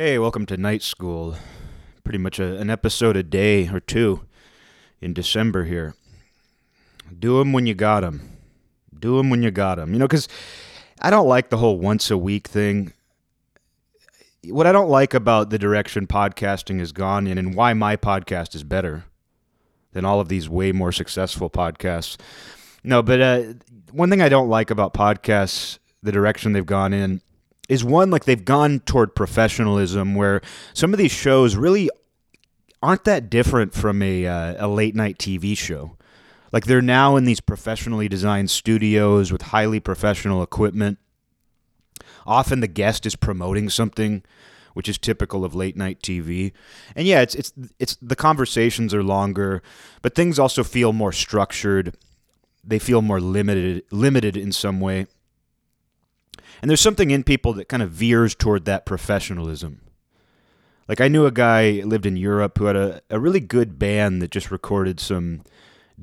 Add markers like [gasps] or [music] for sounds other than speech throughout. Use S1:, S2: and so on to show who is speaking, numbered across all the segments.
S1: Hey, welcome to Night School. Pretty much a, an episode a day or two in December here. Do them when you got them. Do them when you got them. You know, because I don't like the whole once a week thing. What I don't like about the direction podcasting has gone in and why my podcast is better than all of these way more successful podcasts. No, but uh, one thing I don't like about podcasts, the direction they've gone in, is one like they've gone toward professionalism where some of these shows really aren't that different from a uh, a late night TV show. Like they're now in these professionally designed studios with highly professional equipment. Often the guest is promoting something, which is typical of late night TV. And yeah, it's it's it's the conversations are longer, but things also feel more structured. They feel more limited limited in some way. And there's something in people that kind of veers toward that professionalism. Like I knew a guy lived in Europe who had a, a really good band that just recorded some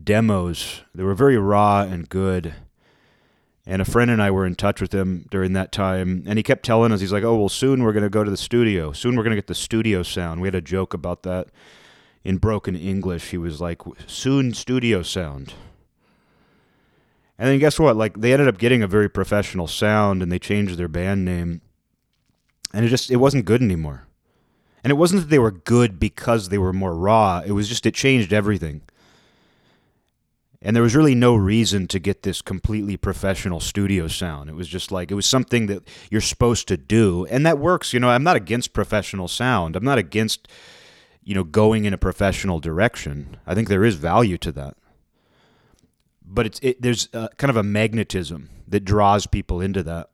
S1: demos. They were very raw and good. And a friend and I were in touch with him during that time, and he kept telling us, he's like, "Oh, well, soon we're going to go to the studio. Soon we're going to get the studio sound." We had a joke about that in broken English. He was like, "Soon studio sound." And then guess what? Like they ended up getting a very professional sound, and they changed their band name, and it just it wasn't good anymore. And it wasn't that they were good because they were more raw. It was just it changed everything. And there was really no reason to get this completely professional studio sound. It was just like it was something that you're supposed to do, and that works. You know, I'm not against professional sound. I'm not against you know going in a professional direction. I think there is value to that. But it's it, there's a, kind of a magnetism that draws people into that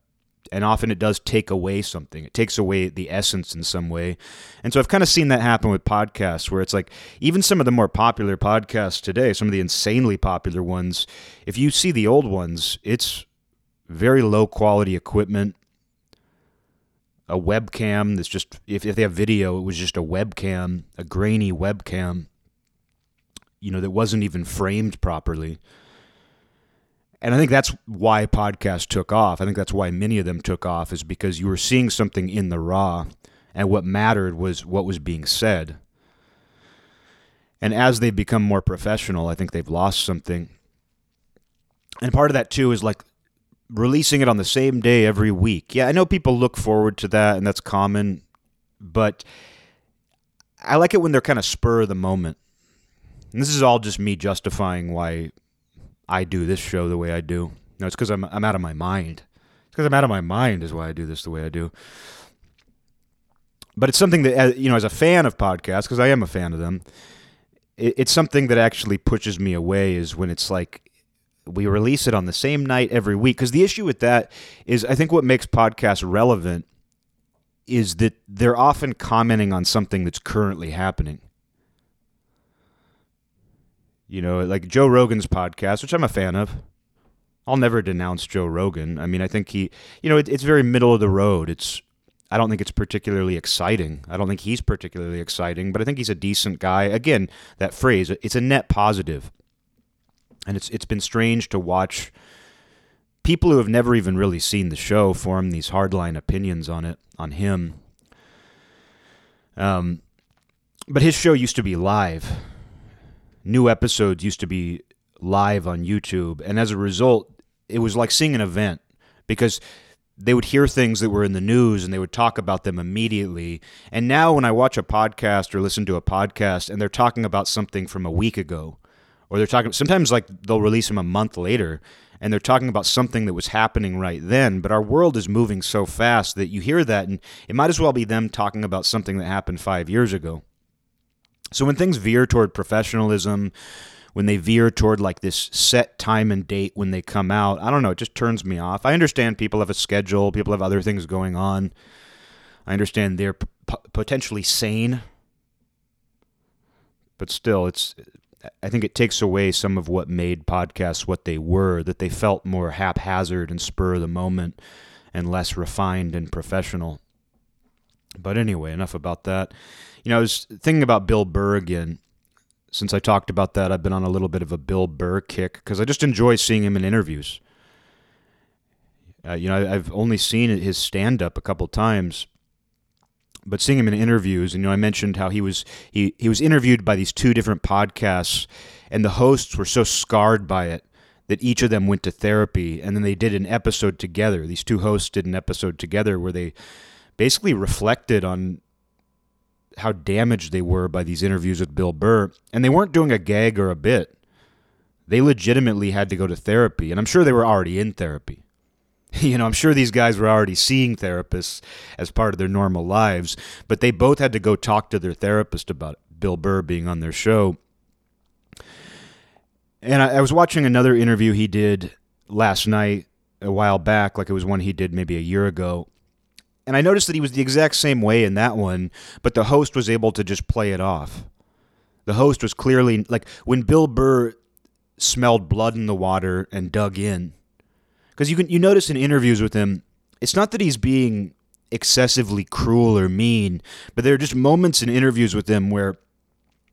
S1: and often it does take away something. It takes away the essence in some way. And so I've kind of seen that happen with podcasts where it's like even some of the more popular podcasts today, some of the insanely popular ones, if you see the old ones, it's very low quality equipment. A webcam that's just if, if they have video, it was just a webcam, a grainy webcam, you know, that wasn't even framed properly. And I think that's why podcasts took off. I think that's why many of them took off, is because you were seeing something in the raw, and what mattered was what was being said. And as they become more professional, I think they've lost something. And part of that, too, is like releasing it on the same day every week. Yeah, I know people look forward to that, and that's common, but I like it when they're kind of spur of the moment. And this is all just me justifying why I do this show the way I do. No, it's because I'm I'm out of my mind. It's because I'm out of my mind is why I do this the way I do. But it's something that you know, as a fan of podcasts, because I am a fan of them, it, it's something that actually pushes me away. Is when it's like we release it on the same night every week. Because the issue with that is, I think what makes podcasts relevant is that they're often commenting on something that's currently happening you know, like Joe Rogan's podcast, which I'm a fan of. I'll never denounce Joe Rogan. I mean, I think he, you know, it, it's very middle of the road. It's, I don't think it's particularly exciting. I don't think he's particularly exciting, but I think he's a decent guy. Again, that phrase, it's a net positive. And it's it's been strange to watch people who have never even really seen the show form these hardline opinions on it, on him. Um, but his show used to be live new episodes used to be live on YouTube, and as a result, it was like seeing an event because they would hear things that were in the news and they would talk about them immediately. And now, when I watch a podcast or listen to a podcast and they're talking about something from a week ago, or they're talking sometimes like they'll release them a month later and they're talking about something that was happening right then. But our world is moving so fast that you hear that, and it might as well be them talking about something that happened five years ago. So when things veer toward professionalism, when they veer toward like this set time and date when they come out, I don't know, it just turns me off. I understand people have a schedule, people have other things going on. I understand they're p- potentially sane. But still, it's I think it takes away some of what made podcasts what they were, that they felt more haphazard and spur of the moment and less refined and professional. But anyway, enough about that. You know, I was thinking about Bill Burr again. Since I talked about that, I've been on a little bit of a Bill Burr kick because I just enjoy seeing him in interviews. Uh, you know, I've only seen his stand up a couple times, but seeing him in interviews, and you know, I mentioned how he was he he was interviewed by these two different podcasts, and the hosts were so scarred by it that each of them went to therapy, and then they did an episode together. These two hosts did an episode together where they basically reflected on how damaged they were by these interviews with Bill Burr, and they weren't doing a gag or a bit. They legitimately had to go to therapy, and I'm sure they were already in therapy. [laughs] You know, I'm sure these guys were already seeing therapists as part of their normal lives, but they both had to go talk to their therapist about Bill Burr being on their show. And I, I was watching another interview he did last night, a while back, like it was one he did maybe a year ago. And I noticed that he was the exact same way in that one, but the host was able to just play it off. The host was clearly like when Bill Burr smelled blood in the water and dug in because you can you notice in interviews with him, it's not that he's being excessively cruel or mean, but there are just moments in interviews with him where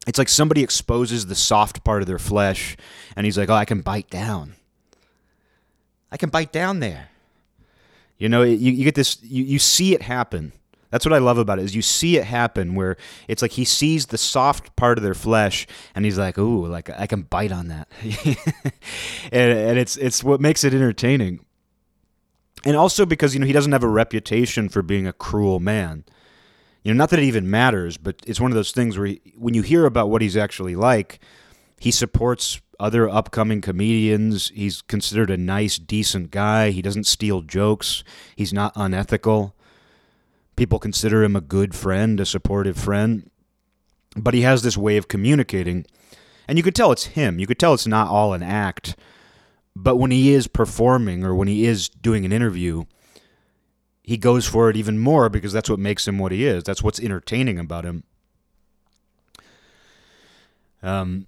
S1: it's like somebody exposes the soft part of their flesh, and he's like, "Oh, I can bite down. I can bite down there." You know, you, you get this, you, you see it happen. That's what I love about it is you see it happen where it's like he sees the soft part of their flesh and he's like, "Ooh, like I can bite on that," [laughs] and, and it's it's what makes it entertaining. And also because you know he doesn't have a reputation for being a cruel man. You know, not that it even matters, but it's one of those things where he, when you hear about what he's actually like, he supports other upcoming comedians. He's considered a nice, decent guy. He doesn't steal jokes. He's not unethical. People consider him a good friend, a supportive friend. But he has this way of communicating. And you could tell it's him. You could tell it's not all an act. But when he is performing or when he is doing an interview, he goes for it even more because that's what makes him what he is. That's what's entertaining about him. Um,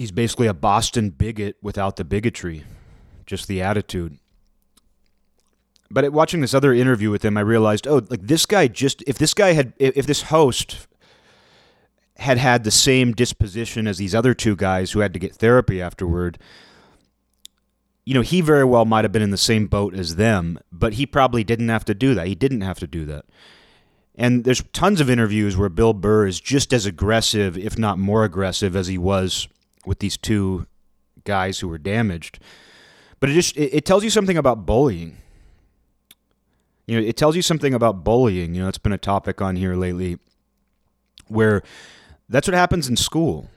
S1: he's basically a Boston bigot without the bigotry, just the attitude. But watching this other interview with him, I realized, oh, like this guy just if this guy had if this host had had the same disposition as these other two guys who had to get therapy afterward, you know, he very well might have been in the same boat as them, but he probably didn't have to do that. He didn't have to do that. And there's tons of interviews where Bill Burr is just as aggressive, if not more aggressive, as he was with these two guys who were damaged. But it just it, it tells you something about bullying you know, it tells you something about bullying. You know, it's been a topic on here lately where that's what happens in school.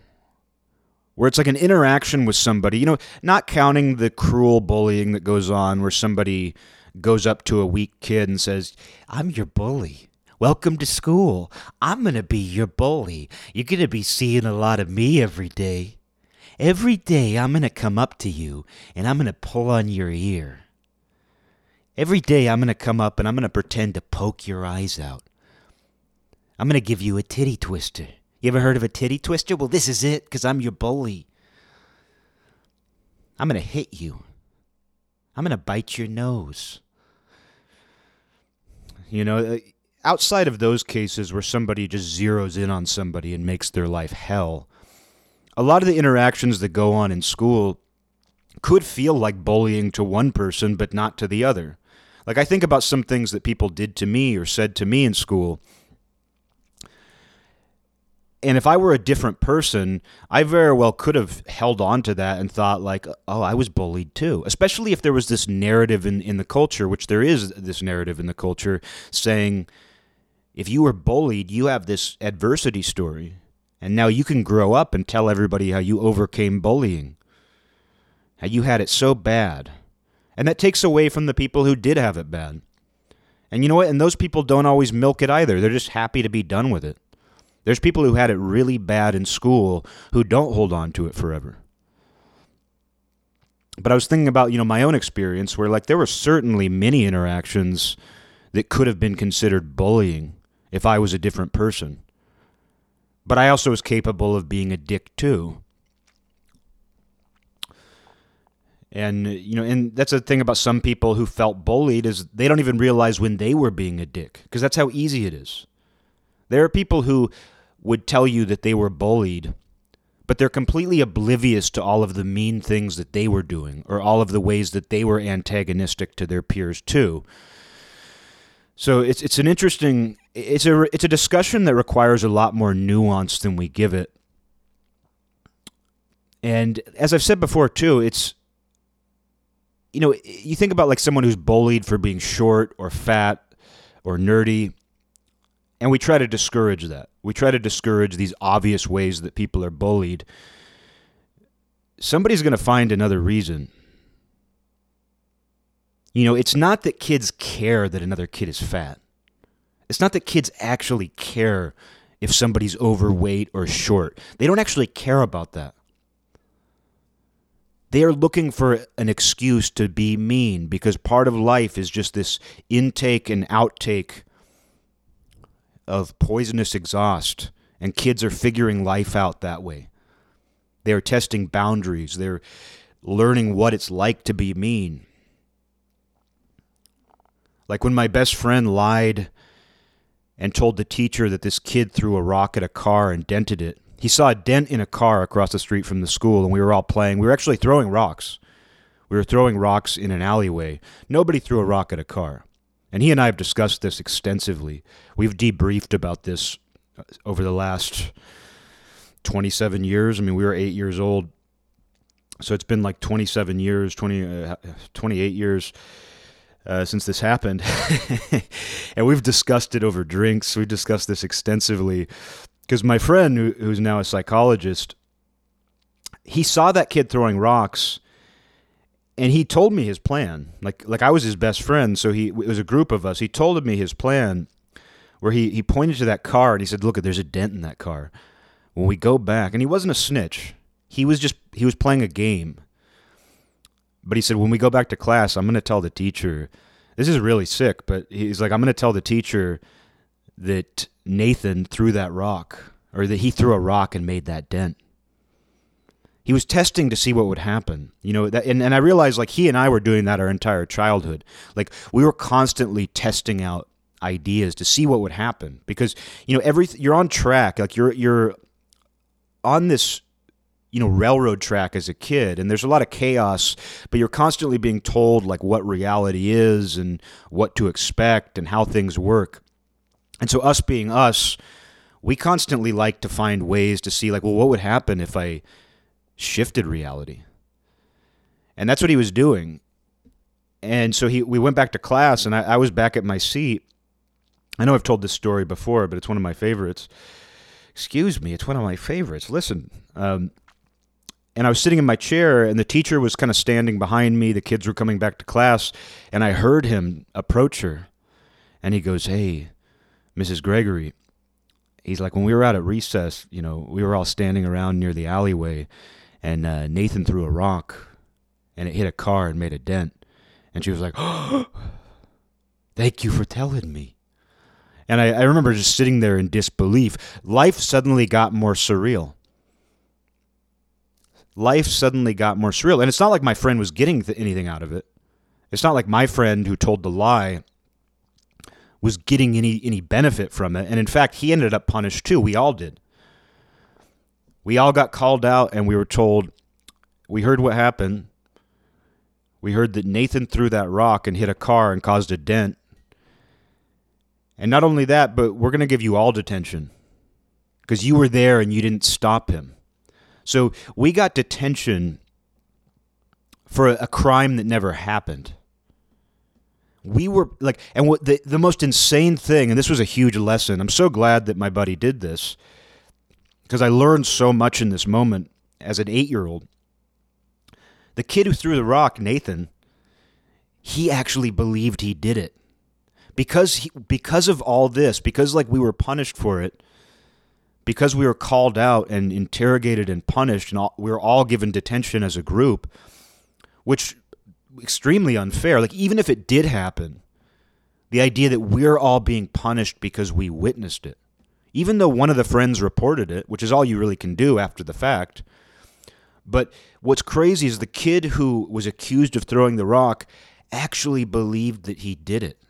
S1: Where it's like an interaction with somebody, you know, not counting the cruel bullying that goes on where somebody goes up to a weak kid and says, I'm your bully. Welcome to school. I'm going to be your bully. You're going to be seeing a lot of me every day. Every day, I'm going to come up to you and I'm going to pull on your ear. Every day I'm going to come up and I'm going to pretend to poke your eyes out. I'm going to give you a titty twister. You ever heard of a titty twister? Well, this is it because I'm your bully. I'm going to hit you. I'm going to bite your nose. You know, uh, outside of those cases where somebody just zeroes in on somebody and makes their life hell, a lot of the interactions that go on in school could feel like bullying to one person but not to the other. Like I think about some things that people did to me or said to me in school. And if I were a different person, I very well could have held on to that and thought like, "Oh, I was bullied too." Especially if there was this narrative in in the culture, which there is this narrative in the culture saying if you were bullied, you have this adversity story. And now you can grow up and tell everybody how you overcame bullying. How you had it so bad and that takes away from the people who did have it bad. And you know what? And those people don't always milk it either. They're just happy to be done with it. There's people who had it really bad in school who don't hold on to it forever. But I was thinking about, you know, my own experience where like there were certainly many interactions that could have been considered bullying if I was a different person. But I also was capable of being a dick too. And you know, and that's the thing about some people who felt bullied is they don't even realize when they were being a dick because that's how easy it is. There are people who would tell you that they were bullied, but they're completely oblivious to all of the mean things that they were doing or all of the ways that they were antagonistic to their peers too. So it's it's an interesting it's a it's a discussion that requires a lot more nuance than we give it. And as I've said before too, it's you know, you think about like someone who's bullied for being short or fat or nerdy, and we try to discourage that. We try to discourage these obvious ways that people are bullied. Somebody's going to find another reason. You know, it's not that kids care that another kid is fat. It's not that kids actually care if somebody's overweight or short. They don't actually care about that. They are looking for an excuse to be mean because part of life is just this intake and outtake of poisonous exhaust, and kids are figuring life out that way. They are testing boundaries, they're learning what it's like to be mean. Like when my best friend lied and told the teacher that this kid threw a rock at a car and dented it. He saw a dent in a car across the street from the school, and we were all playing. We were actually throwing rocks. We were throwing rocks in an alleyway. Nobody threw a rock at a car. And he and I have discussed this extensively. We've debriefed about this uh, over the last 27 years. I mean, we were eight years old. So it's been like 27 years, 20, uh, 28 years uh, since this happened. [laughs] and we've discussed it over drinks. We've discussed this extensively because my friend, who, who's now a psychologist, he saw that kid throwing rocks and he told me his plan. Like like I was his best friend, so he it was a group of us. He told me his plan where he, he pointed to that car and he said, Look, there's a dent in that car. When we go back and he wasn't a snitch. He was just he was playing a game. But he said, when we go back to class, I'm going to tell the teacher. This is really sick, but he's like, I'm going to tell the teacher that Nathan threw that rock, or that he threw a rock and made that dent. He was testing to see what would happen, you know. That, and, and I realized, like, he and I were doing that our entire childhood. Like, we were constantly testing out ideas to see what would happen because you know every you're on track like you're you're on this you know railroad track as a kid and there's a lot of chaos but you're constantly being told like what reality is and what to expect and how things work. And so us being us we constantly like to find ways to see like well what would happen if i shifted reality? And that's what he was doing. And so he we went back to class and I, I was back at my seat. I know i've told this story before but it's one of my favorites. Excuse me it's one of my favorites. Listen um, and I was sitting in my chair, and the teacher was kind of standing behind me. The kids were coming back to class, and I heard him approach her. And he goes, Hey, Mrs. Gregory. He's like, When we were out at recess, you know, we were all standing around near the alleyway, and uh, Nathan threw a rock, and it hit a car and made a dent. And she was like, oh, [gasps] Thank you for telling me. And I, I remember just sitting there in disbelief. Life suddenly got more surreal life suddenly got more surreal. And it's not like my friend was getting th- anything out of it. It's not like my friend who told the lie was getting any any benefit from it. And in fact, he ended up punished too. We all did. We all got called out and we were told we heard what happened. We heard that Nathan threw that rock and hit a car and caused a dent. And not only that, but we're going to give you all detention because you were there and you didn't stop him. So we got detention for a, crime that never happened. We were like, and what the, the most insane thing, and this was a huge lesson. I'm so glad that my buddy did this because I learned so much in this moment as an eight year old. The kid who threw the rock, Nathan, he actually believed he did it because he, because of all this, because like we were punished for it because we were called out and interrogated and punished, and all, we were all given detention as a group, which extremely unfair. Like even if it did happen, the idea that we're all being punished because we witnessed it, even though one of the friends reported it, which is all you really can do after the fact. But what's crazy is the kid who was accused of throwing the rock actually believed that he did it.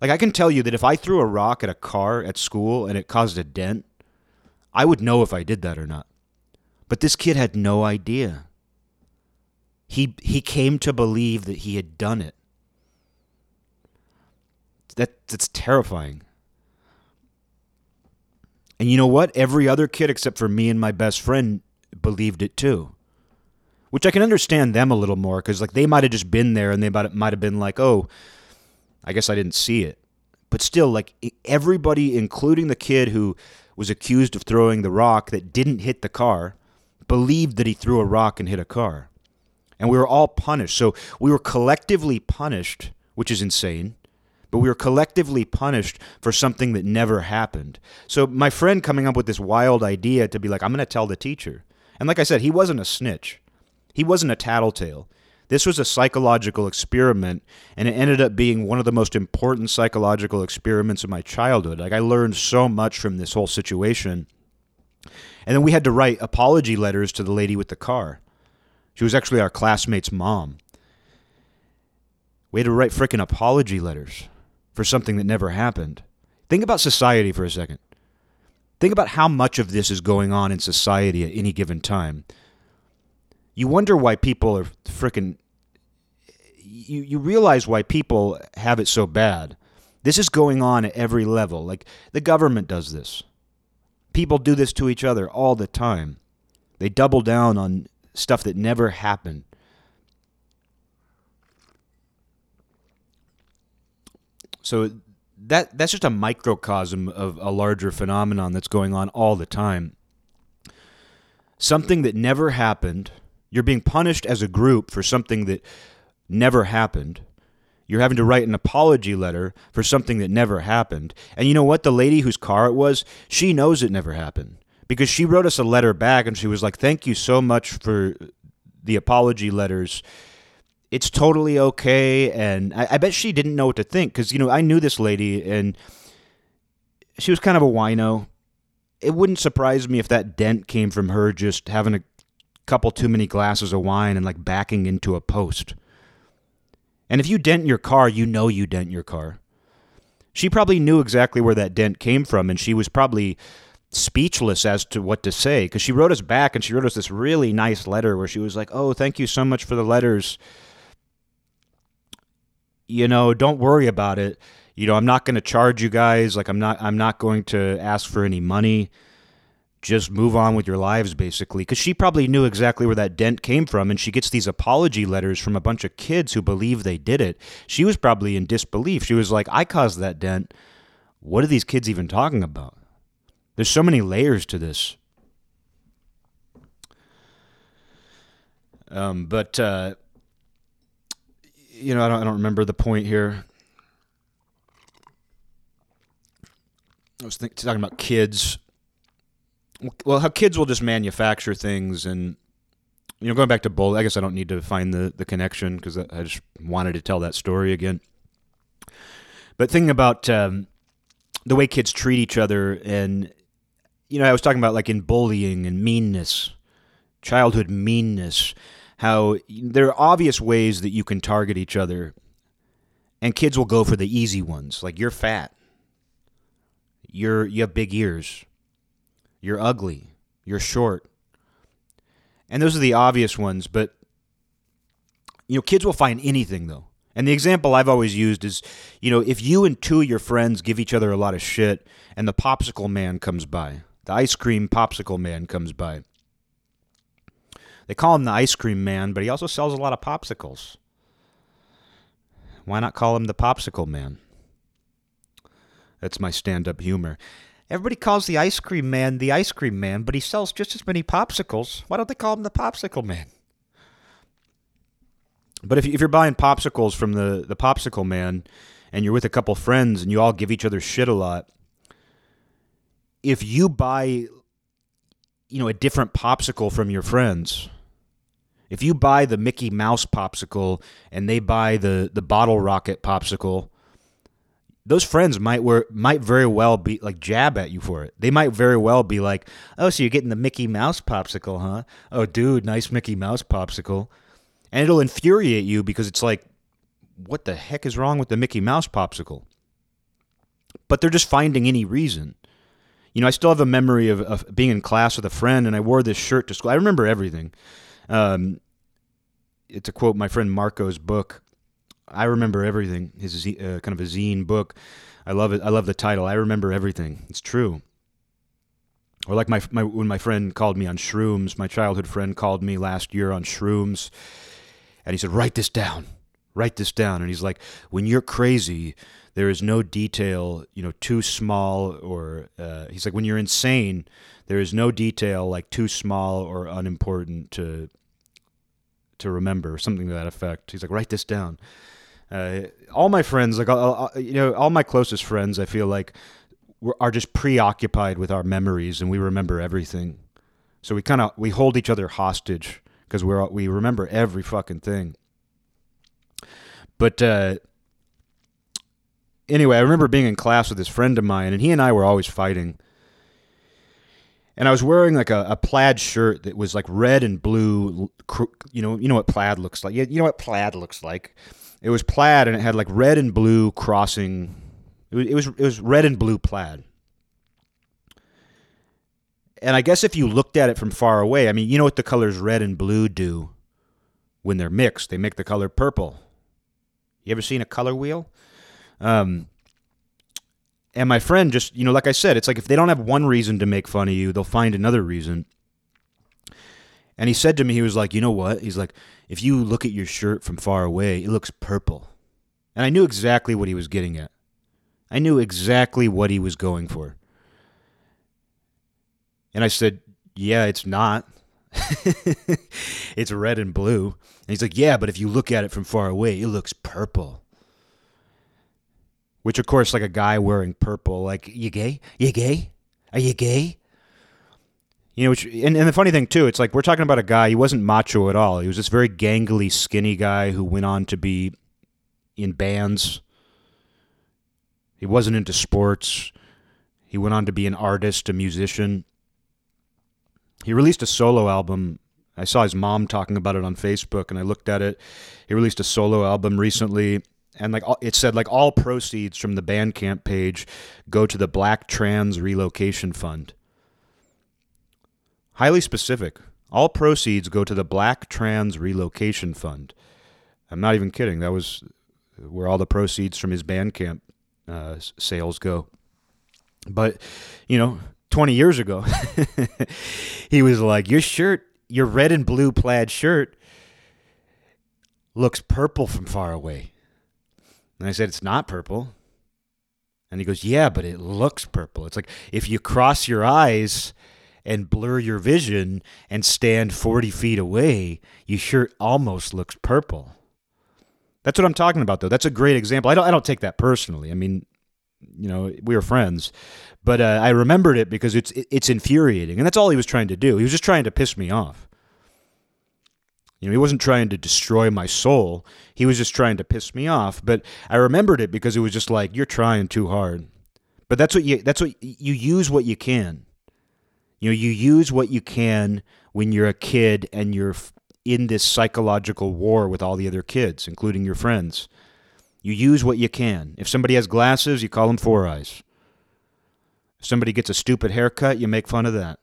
S1: Like I can tell you that if I threw a rock at a car at school and it caused a dent, I would know if I did that or not. But this kid had no idea. He he came to believe that he had done it. that that's terrifying. And you know what? Every other kid except for me and my best friend believed it too. Which I can understand them a little more because like they might have just been there and they might might have been like, oh, I guess I didn't see it. But still, like everybody, including the kid who was accused of throwing the rock that didn't hit the car, believed that he threw a rock and hit a car. And we were all punished. So we were collectively punished, which is insane but we were collectively punished for something that never happened. So my friend coming up with this wild idea to be like, I'm going to tell the teacher. And like I said, he wasn't a snitch. He wasn't a tattletale. This was a psychological experiment, and it ended up being one of the most important psychological experiments of my childhood. Like, I learned so much from this whole situation. And then we had to write apology letters to the lady with the car. She was actually our classmate's mom. We had to write frickin' apology letters for something that never happened. Think about society for a second. Think about how much of this is going on in society at any given time. You wonder why people are freaking. You, you realize why people have it so bad. This is going on at every level. Like the government does this. People do this to each other all the time. They double down on stuff that never happened. So that that's just a microcosm of a larger phenomenon that's going on all the time. Something that never happened. You're being punished as a group for something that never happened. You're having to write an apology letter for something that never happened. And you know what? The lady whose car it was, she knows it never happened because she wrote us a letter back and she was like, Thank you so much for the apology letters it's totally okay. And I, I bet she didn't know what to think because, you know, I knew this lady and she was kind of a wino. It wouldn't surprise me if that dent came from her just having a couple too many glasses of wine and like backing into a post. And if you dent your car, you know you dent your car. She probably knew exactly where that dent came from, and she was probably speechless as to what to say because she wrote us back and she wrote us this really nice letter where she was like, Oh, thank you so much for the letters you know, don't worry about it. You know, I'm not going to charge you guys. Like, I'm not, I'm not going to ask for any money. Just move on with your lives, basically. Because she probably knew exactly where that dent came from, and she gets these apology letters from a bunch of kids who believe they did it. She was probably in disbelief. She was like, I caused that dent. What are these kids even talking about? There's so many layers to this. Um, but uh, you know, I don't, I don't remember the point here. I was talking about kids. Well, how kids will just manufacture things, and you know, going back to bull. I guess I don't need to find the the connection because I just wanted to tell that story again. But thinking about um, the way kids treat each other, and you know, I was talking about like in bullying and meanness, childhood meanness how there are obvious ways that you can target each other, and kids will go for the easy ones. Like you're fat, you're you have big ears, you're ugly, you're short, and those are the obvious ones. But you know, kids will find anything though. And the example I've always used is, you know, if you and two of your friends give each other a lot of shit, and the popsicle man comes by, the ice cream popsicle man comes by they call him the ice cream man, but he also sells a lot of popsicles. Why not call him the popsicle man? That's my stand up humor. Everybody calls the ice cream man the ice cream man, but he sells just as many popsicles. Why don't they call him the popsicle man? But if, if you're buying popsicles from the, the popsicle man and you're with a couple friends and you all give each other shit a lot, if you buy you know a different popsicle from your friends if you buy the Mickey Mouse popsicle and they buy the the bottle rocket popsicle, those friends might were might very well be like jab at you for it. They might very well be like, "Oh, so you're getting the Mickey Mouse popsicle, huh? Oh, dude, nice Mickey Mouse popsicle." And it'll infuriate you because it's like, "What the heck is wrong with the Mickey Mouse popsicle?" But they're just finding any reason. You know, I still have a memory of, of being in class with a friend, and I wore this shirt to school. I remember everything. Um, to quote my friend Marco's book, I remember everything. His uh, kind of a zine book. I love it. I love the title. I remember everything. It's true. Or like my, my when my friend called me on shrooms, my childhood friend called me last year on shrooms, and he said, "Write this down. Write this down." And he's like, "When you're crazy, there is no detail, you know, too small or uh, he's like when you're insane, there is no detail like too small or unimportant to to remember, or something to that effect." He's like, "Write this down." Uh, all my friends, like you know, all my closest friends, I feel like are just preoccupied with our memories and we remember everything. So we kind of we hold each other hostage because we're we remember every fucking thing. But uh, anyway, I remember being in class with this friend of mine, and he and I were always fighting. And I was wearing like a, a plaid shirt that was like red and blue. You know, you know what plaid looks like. You know what plaid looks like. It was plaid, and it had like red and blue crossing it was, it was red and blue plaid. And I guess if you looked at it from far away, I mean, you know what the colors red and blue do when they're mixed? They make the color purple. You ever seen a color wheel? Um, and my friend just, you know, like I said, it's like if they don't have one reason to make fun of you, they'll find another reason. And he said to me, he was like, you know what? He's like, if you look at your shirt from far away, it looks purple. And I knew exactly what he was getting at. I knew exactly what he was going for. And I said, Yeah, it's not. [laughs] it's red and blue. And he's like, Yeah, but if you look at it from far away, it looks purple. Which, of course, like a guy wearing purple, like, you gay? You gay? Are you gay? You know, which, and, and the funny thing, too, it's like we're talking about a guy, he wasn't macho at all. He was this very gangly, skinny guy who went on to be in bands he wasn't into sports. He went on to be an artist, a musician. He released a solo album. I saw his mom talking about it on Facebook, and I looked at it. He released a solo album recently, and like it said, like all proceeds from the Bandcamp page go to the Black Trans Relocation Fund. Highly specific. All proceeds go to the Black Trans Relocation Fund. I'm not even kidding. That was where all the proceeds from his Bandcamp uh, sales go. But, you know, 20 years ago, [laughs] he was like, Your shirt, your red and blue plaid shirt looks purple from far away. And I said, It's not purple. And he goes, Yeah, but it looks purple. It's like if you cross your eyes and blur your vision and stand 40 feet away, your shirt almost looks purple. That's what I'm talking about, though. That's a great example. I don't, I don't take that personally. I mean, you know, we were friends, but uh, I remembered it because it's it's infuriating, and that's all he was trying to do. He was just trying to piss me off. You know, he wasn't trying to destroy my soul. He was just trying to piss me off. But I remembered it because it was just like you're trying too hard. But that's what you that's what you use what you can. You know, you use what you can when you're a kid and you're in this psychological war with all the other kids, including your friends. You use what you can. If somebody has glasses, you call them four eyes. If somebody gets a stupid haircut, you make fun of that.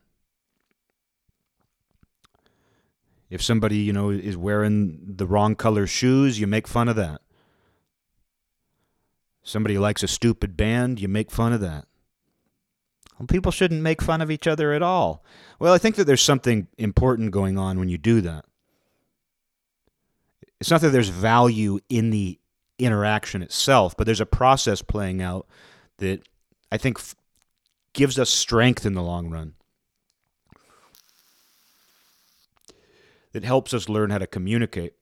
S1: If somebody, you know, is wearing the wrong color shoes, you make fun of that. Somebody likes a stupid band, you make fun of that. People shouldn't make fun of each other at all. Well, I think that there's something important going on when you do that. It's not that there's value in the interaction itself, but there's a process playing out that I think f- gives us strength in the long run. That helps us learn how to communicate.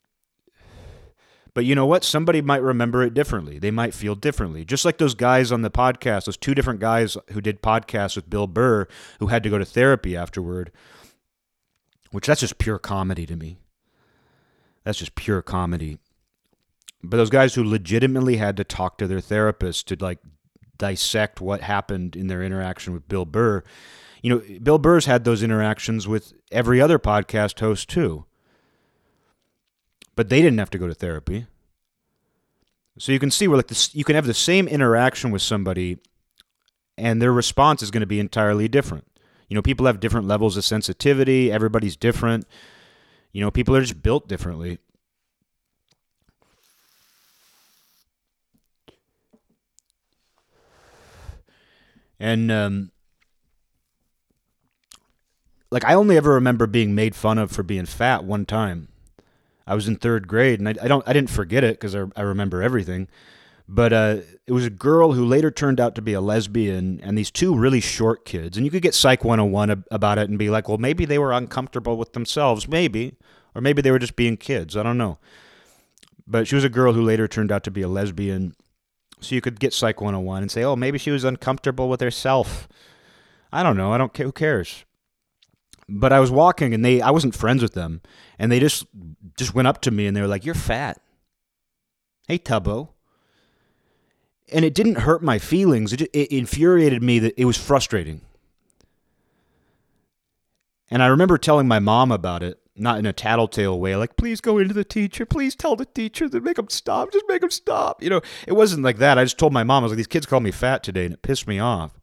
S1: But you know what? Somebody might remember it differently. They might feel differently. Just like those guys on the podcast, those two different guys who did podcasts with Bill Burr who had to go to therapy afterward, which that's just pure comedy to me. That's just pure comedy. But those guys who legitimately had to talk to their therapist to like dissect what happened in their interaction with Bill Burr, you know, Bill Burr's had those interactions with every other podcast host too but they didn't have to go to therapy. So you can see where like this, you can have the same interaction with somebody, and their response is going to be entirely different. You know, people have different levels of sensitivity. Everybody's different. You know, people are just built differently. And um, like I only ever remember being made fun of for being fat one time. I was in third grade, and I, I don't I didn't forget it because I, I remember everything. But uh, it was a girl who later turned out to be a lesbian, and these two really short kids. And you could get Psych 101 about it and be like, well, maybe they were uncomfortable with themselves, maybe. Or maybe they were just being kids. I don't know. But she was a girl who later turned out to be a lesbian. So you could get Psych 101 and say, oh, maybe she was uncomfortable with herself. I don't know. I don't care. Who cares? But I was walking and they, I wasn't friends with them. And they just, just went up to me and they were like, you're fat. Hey, Tubbo. And it didn't hurt my feelings. It, it infuriated me that it was frustrating. And I remember telling my mom about it not in a tattletale way, like, please go into the teacher, please tell the teacher to make them stop, just make them stop. You know, it wasn't like that. I just told my mom, I was like, these kids called me fat today, and it pissed me off.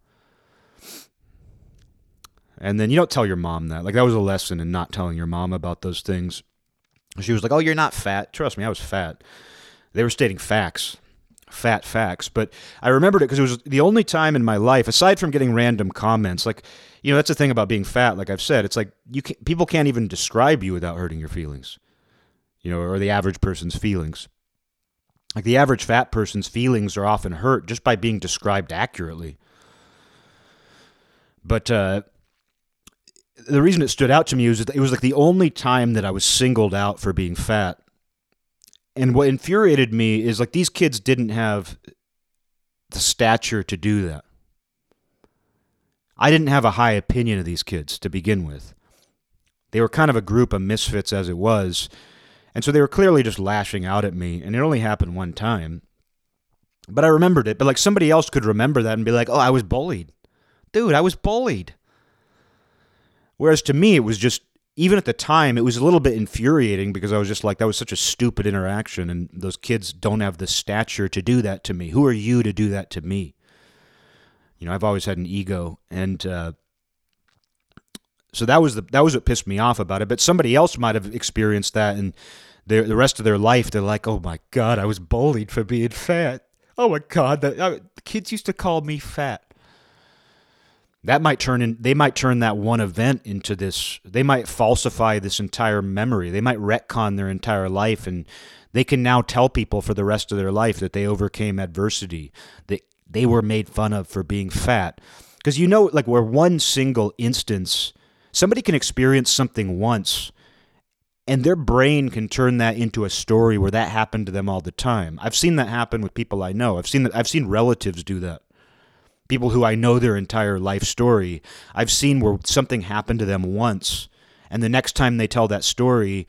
S1: And then you don't tell your mom that. Like, that was a lesson in not telling your mom about those things. She was like, oh, you're not fat. Trust me, I was fat. They were stating facts fat facts, but I remembered it because it was the only time in my life, aside from getting random comments, like you know, that's the thing about being fat. Like I've said, it's like you can, people can't even describe you without hurting your feelings, you know, or the average person's feelings. Like the average fat person's feelings are often hurt just by being described accurately. But uh, the reason it stood out to me was it was like the only time that I was singled out for being fat and what infuriated me is like these kids didn't have the stature to do that. I didn't have a high opinion of these kids to begin with. They were kind of a group of misfits as it was. And so they were clearly just lashing out at me. And it only happened one time. But I remembered it. But like somebody else could remember that and be like, oh, I was bullied. Dude, I was bullied. Whereas to me, it was just even at the time, it was a little bit infuriating because I was just like, that was such a stupid interaction, and those kids don't have the stature to do that to me. Who are you to do that to me? You know, I've always had an ego, and uh, so that was the that was what pissed me off about it. But somebody else might have experienced that, and the the rest of their life, they're like, "Oh my god, I was bullied for being fat. Oh my god, the, uh, the kids used to call me fat." That might turn in they might turn that one event into this they might falsify this entire memory. They might retcon their entire life and they can now tell people for the rest of their life that they overcame adversity that they were made fun of for being fat. Because you know like where one single instance somebody can experience something once and their brain can turn that into a story where that happened to them all the time. I've seen that happen with people i know. I've seen that i've seen relatives do that people who I know their entire life story. I've seen where something happened to them once, and the next time they tell that story,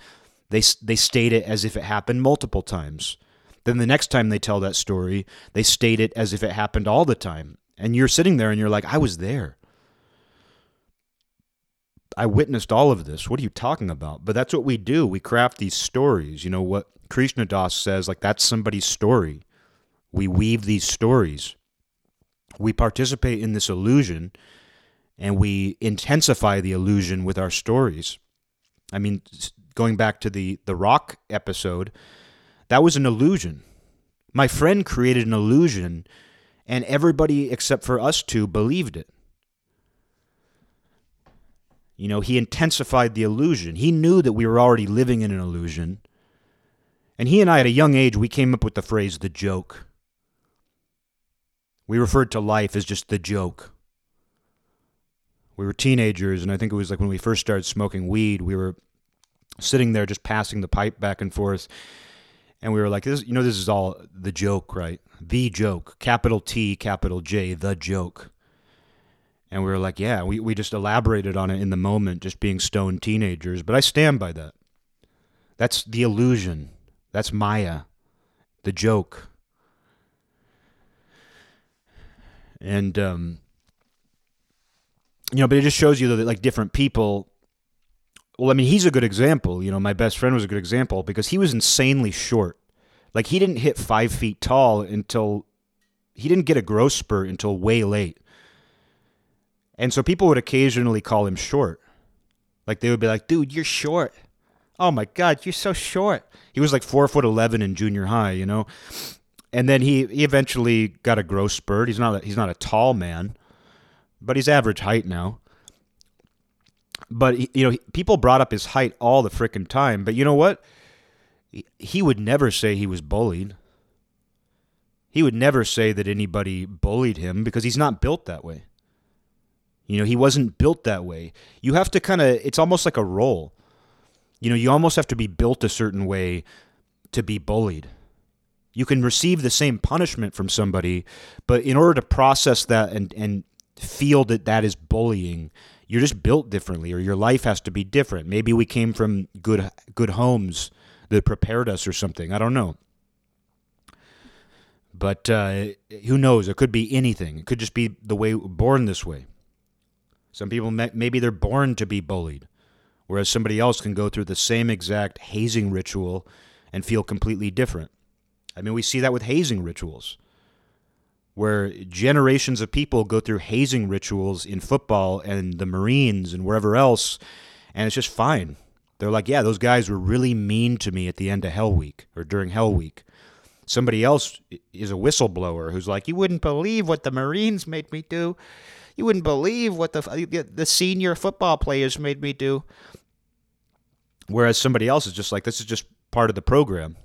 S1: they they state it as if it happened multiple times. Then the next time they tell that story, they state it as if it happened all the time. And you're sitting there and you're like, I was there. I witnessed all of this. What are you talking about? But that's what we do. We craft these stories. You know what Krishna Das says, like that's somebody's story. We weave these stories we participate in this illusion and we intensify the illusion with our stories. I mean, going back to the the rock episode, that was an illusion. My friend created an illusion and everybody except for us two believed it. You know, he intensified the illusion. He knew that we were already living in an illusion. And he and I, at a young age, we came up with the phrase the joke. We referred to life as just the joke. We were teenagers, and I think it was like when we first started smoking weed, we were sitting there just passing the pipe back and forth. And we were like, this, you know, this is all the joke, right? The joke, capital T, capital J, the joke. And we were like, yeah, we, we just elaborated on it in the moment, just being stoned teenagers. But I stand by that. That's the illusion. That's Maya, the joke. And um, you know, but it just shows you that like different people. Well, I mean, he's a good example. You know, my best friend was a good example because he was insanely short. Like he didn't hit five feet tall until he didn't get a growth spurt until way late. And so people would occasionally call him short. Like they would be like, dude, you're short. Oh my God, you're so short. He was like four foot eleven in junior high, you know? And then he, he eventually got a growth spurt. He's not a, he's not a tall man, but he's average height now. But you know, people brought up his height all the frickin' time. But you know what? He would never say he was bullied. He would never say that anybody bullied him because he's not built that way. You know, he wasn't built that way. You have to kind of, it's almost like a role. You know, you almost have to be built a certain way to be bullied. You can receive the same punishment from somebody, but in order to process that and, and feel that that is bullying, you're just built differently or your life has to be different. Maybe we came from good good homes that prepared us or something. I don't know. But uh, who knows? It could be anything. It could just be the way born this way. Some people maybe they're born to be bullied, whereas somebody else can go through the same exact hazing ritual and feel completely different. I mean, we see that with hazing rituals, where generations of people go through hazing rituals in football and the Marines and wherever else, and it's just fine. They're like, yeah, those guys were really mean to me at the end of Hell Week or during Hell Week. Somebody else is a whistleblower who's like, you wouldn't believe what the Marines made me do. You wouldn't believe what the the senior football players made me do. Whereas somebody else is just like, this is just part of the program.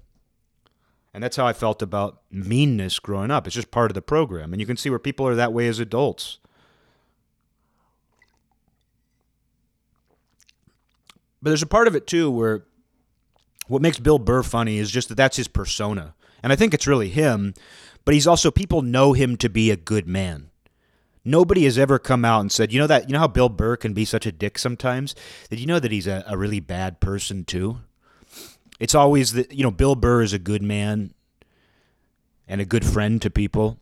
S1: And that's how I felt about meanness growing up. It's just part of the program. And you can see where people are that way as adults. But there's a part of it too where what makes Bill Burr funny is just that that's his persona. And I think it's really him, but he's also people know him to be a good man. Nobody has ever come out and said, you know that you know how Bill Burr can be such a dick sometimes? Did you know that he's a, a really bad person too? It's always that you know Bill Burr is a good man and a good friend to people.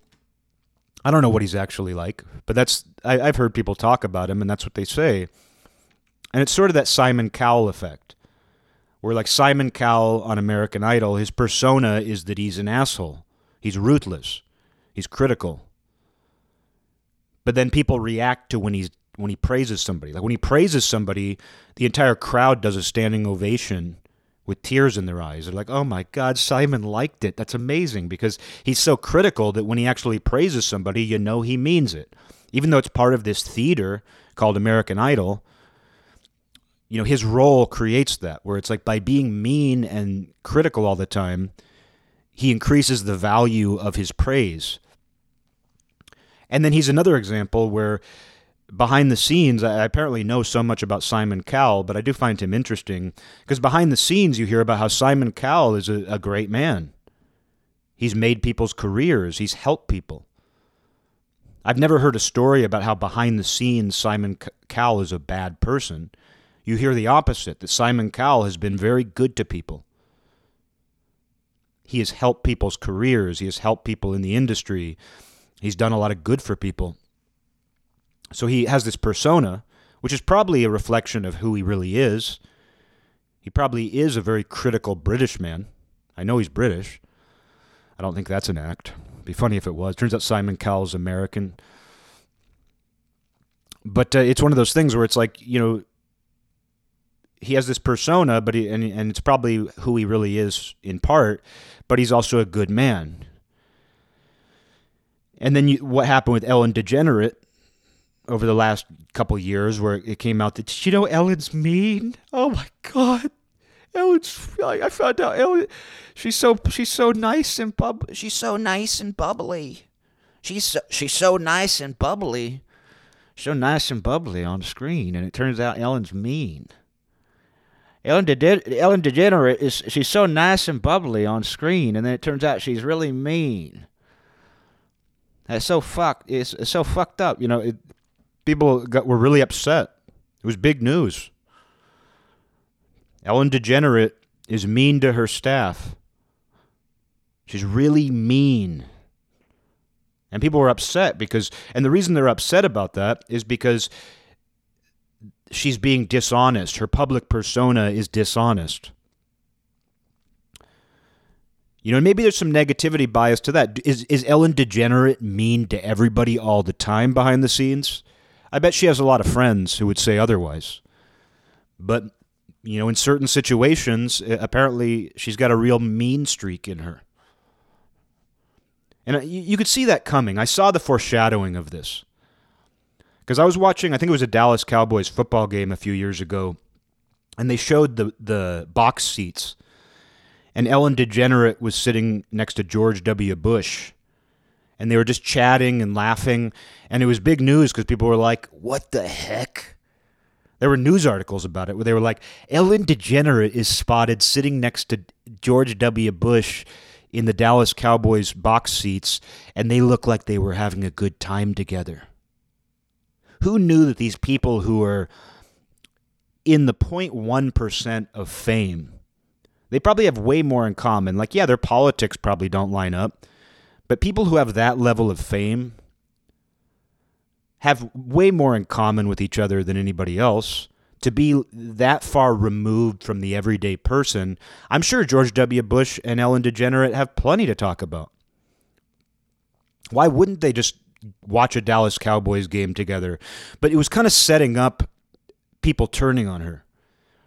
S1: I don't know what he's actually like, but that's I, have heard people talk about him, and that's what they say. And it's sort of that Simon Cowell effect, where like Simon Cowell on American Idol, his persona is that he's an asshole, he's ruthless, he's critical, but then people react to when he's when he praises somebody. Like when he praises somebody, the entire crowd does a standing ovation with tears in their eyes. They're like, "Oh my God, Simon liked it. That's amazing!" Because he's so critical that when he actually praises somebody, you know he means it. Even though it's part of this theater called American Idol, you know his role creates that where it's like by being mean and critical all the time, he increases the value of his praise. And then he's another example where behind the scenes, I apparently know so much about Simon Cowell, but I do find him interesting because behind the scenes, you hear about how Simon Cowell is a, a great man. He's made people's careers, he's helped people. I've never heard a story about how behind the scenes Simon Cowell is a bad person. You hear the opposite that Simon Cowell has been very good to people. He has helped people's careers, he has helped people in the industry. He's done a lot of good for people. So he has this persona, which is probably a reflection of who he really is. He probably is a very critical British man. I know he's British. I don't think that's an act. It'd be funny if it was. Turns out Simon Cowell's American. But uh, it's one of those things where it's like, you know, he has this persona, but he, and, and it's probably who he really is in part, but he's also a good man. And then you, what happened with Ellen DeGenerate over the last couple years, where it came out that Did you know Ellen's mean. Oh my God, Ellen's. I found out Ellen. She's so she's so nice and bub.
S2: She's so nice and bubbly. She's so, she's so nice and bubbly.
S1: So nice and bubbly on screen, and it turns out Ellen's mean. Ellen, De- Ellen DeGenerate is she's so nice and bubbly on screen, and then it turns out she's really mean. That's so fucked. It's, it's so fucked up. You know, it, people got, were really upset. It was big news. Ellen DeGenerate is mean to her staff. She's really mean. And people were upset because, and the reason they're upset about that is because she's being dishonest. Her public persona is dishonest. You know, maybe there's some negativity bias to that. Is is Ellen DeGenerate mean to everybody all the time behind the scenes? I bet she has a lot of friends who would say otherwise. But you know, in certain situations, eh, apparently she's got a real mean streak in her. And uh, you could see that coming. I saw the foreshadowing of this. Because I was watching, I think it was a Dallas Cowboys football game a few years ago, and they showed the the box seats, and Ellen DeGenerate was sitting next to George W. Bush, and they were just chatting and laughing, and it was big news because people were like, "What the heck?" There were news articles about it where they were like, Ellen DeGenerate is spotted sitting next to George W. Bush in the Dallas Cowboys box seats, and they look like they were having a good time together. Who knew that these people who are in the 0.1% of fame, they probably have way more in common. Like, yeah, their politics probably don't line up, but people who have that level of fame have way more in common with each other than anybody else. To be that far removed from the everyday person, I'm sure George W. Bush and Ellen DeGenerate have plenty to talk about. Why wouldn't they just watch a Dallas Cowboys game together? But it was kind of setting up people turning on her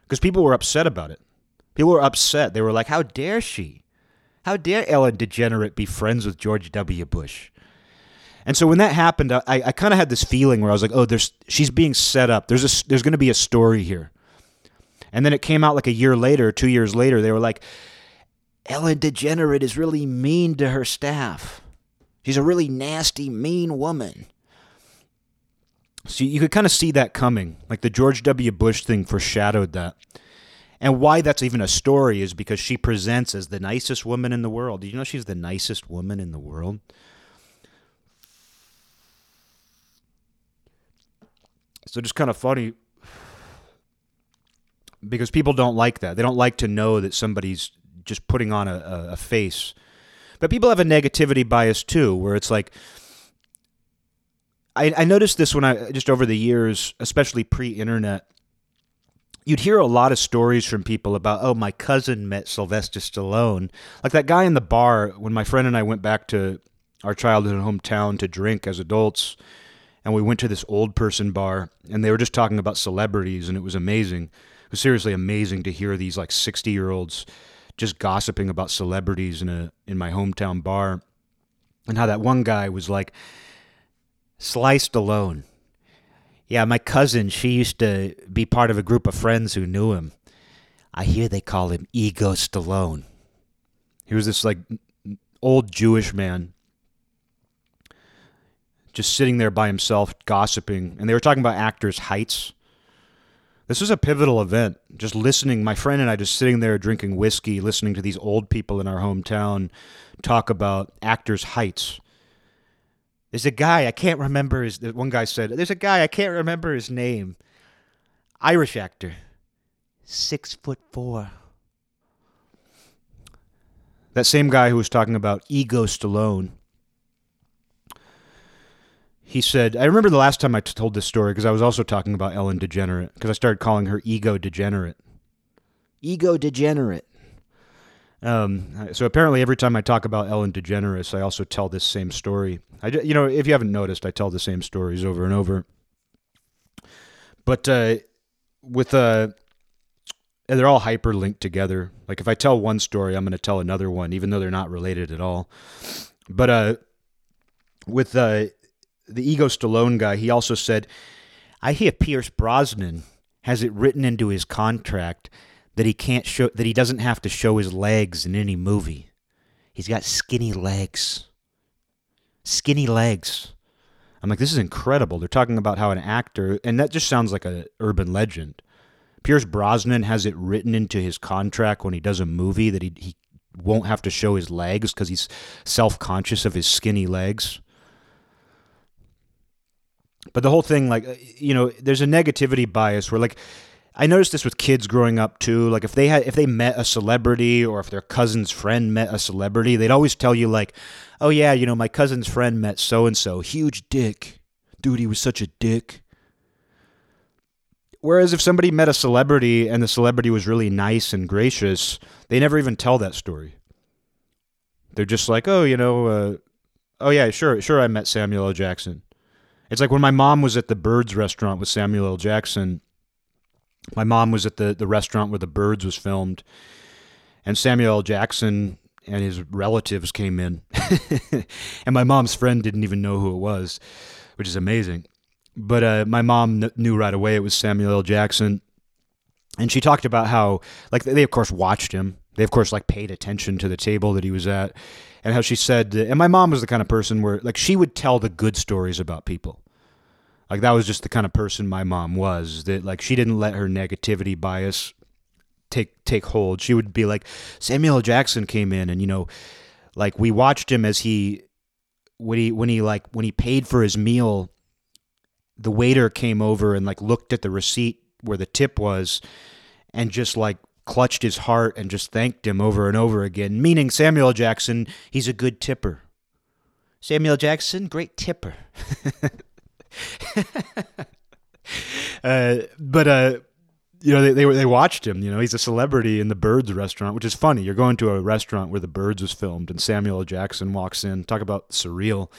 S1: because people were upset about it. People were upset. They were like, How dare she? How dare Ellen DeGenerate be friends with George W. Bush? And so when that happened, I, I kind of had this feeling where I was like, oh, there's she's being set up. There's a there's going to be a story here. And then it came out like a year later, two years later. They were like, Ellen DeGenerate is really mean to her staff. She's a really nasty, mean woman. So you could kind of see that coming. Like the George W. Bush thing foreshadowed that. And why that's even a story is because she presents as the nicest woman in the world. Did you know she's the nicest woman in the world? So just kind of funny because people don't like that. They don't like to know that somebody's just putting on a, a, face. But people have a negativity bias too, where it's like, I, I noticed this when I just over the years, especially pre-internet, you'd hear a lot of stories from people about, oh, my cousin met Sylvester Stallone, like that guy in the bar when my friend and I went back to our childhood hometown to drink as adults and we went to this old person bar and they were just talking about celebrities and it was amazing. It was seriously amazing to hear these like 60 year olds just gossiping about celebrities in a in my hometown bar and how that one guy was like Sly Stallone yeah my cousin she used to be part of a group of friends who knew him. I hear they call him ego stallone. He was this like old jewish man just sitting there by himself gossiping and they were talking about actors heights. This was a pivotal event just listening. My friend and i just sitting there drinking whiskey listening to these old people in our hometown talk about actors heights there's a guy i can't remember his one guy said there's a guy i can't remember his name irish actor six foot four that same guy who was talking about ego stallone he said, I remember the last time I t- told this story because I was also talking about Ellen DeGenerate because I started calling her ego degenerate. Ego degenerate. Um, so apparently, every time I talk about Ellen DeGeneres, I also tell this same story. I, you know, if you haven't noticed, I tell the same stories over and over. But uh, with uh, they're all hyperlinked together. Like if I tell one story, I'm going to tell another one, even though they're not related at all. But uh, with uh, the ego Stallone guy, he also said, I hear Pierce Brosnan has it written into his contract that he can't show that he doesn't have to show his legs in any movie. He's got skinny legs. Skinny legs. I'm like, this is incredible. They're talking about how an actor, and that just sounds like a urban legend. Pierce Brosnan has it written into his contract when he does a movie that he, he won't have to show his legs because he's self conscious of his skinny legs but the whole thing like uh, you know there's a negativity bias where like i noticed this with kids growing up too. Like if they had if they met a celebrity or if their cousin's friend met a celebrity they'd always tell you like oh yeah you know my cousin's friend met so and so huge dick. Dude he was such a dick. Whereas if somebody met a celebrity and the celebrity was really nice and gracious they never even tell that story. They're just like oh you know uh, oh yeah sure sure i met samuel l. Jackson. It's like when my mom was at the Birds restaurant with Samuel L. Jackson. My mom was at the, the restaurant where the Birds was filmed, and Samuel L. Jackson and his relatives came in. [laughs] and my mom's friend didn't even know who it was, which is amazing. but uh, my mom kn- knew right away it was Samuel L. Jackson, and she talked about how like they of course watched him. They of course like paid attention to the table that he was at, and how she said. And my mom was the kind of person where like she would tell the good stories about people. Like that was just the kind of person my mom was. That like she didn't let her negativity bias take take hold. She would be like, Samuel Jackson came in, and you know, like we watched him as he when he when he like when he paid for his meal the waiter came over and like looked at the receipt where the tip was and just like clutched his heart and just thanked him over and over again meaning Samuel Jackson he's a good tipper Samuel Jackson great tipper [laughs] [laughs] uh, but uh you know, they, they they watched him. You know, he's a celebrity in the Birds restaurant, which is funny. You're going to a restaurant where the Birds was filmed, and Samuel L. Jackson walks in. Talk about surreal.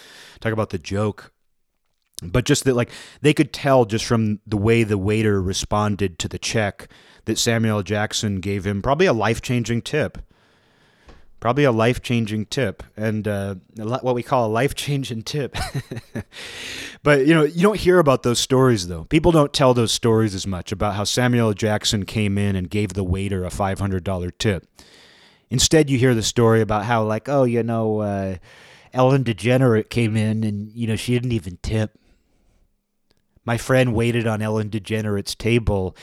S1: Talk about the joke. But just that, like they could tell just from the way the waiter responded to the check that Samuel L. Jackson gave him probably a life changing tip probably a life changing tip and uh, what we call a life changing tip. [laughs] but you know, you don't hear about those stories though. People don't tell those stories as much about how Samuel Jackson came in and gave the waiter a five hundred dollar tip. Instead, you hear the story about how like, oh, you know, uh, Ellen DeGenerate came in and you know she didn't even tip. My friend waited on Ellen DeGenerate's table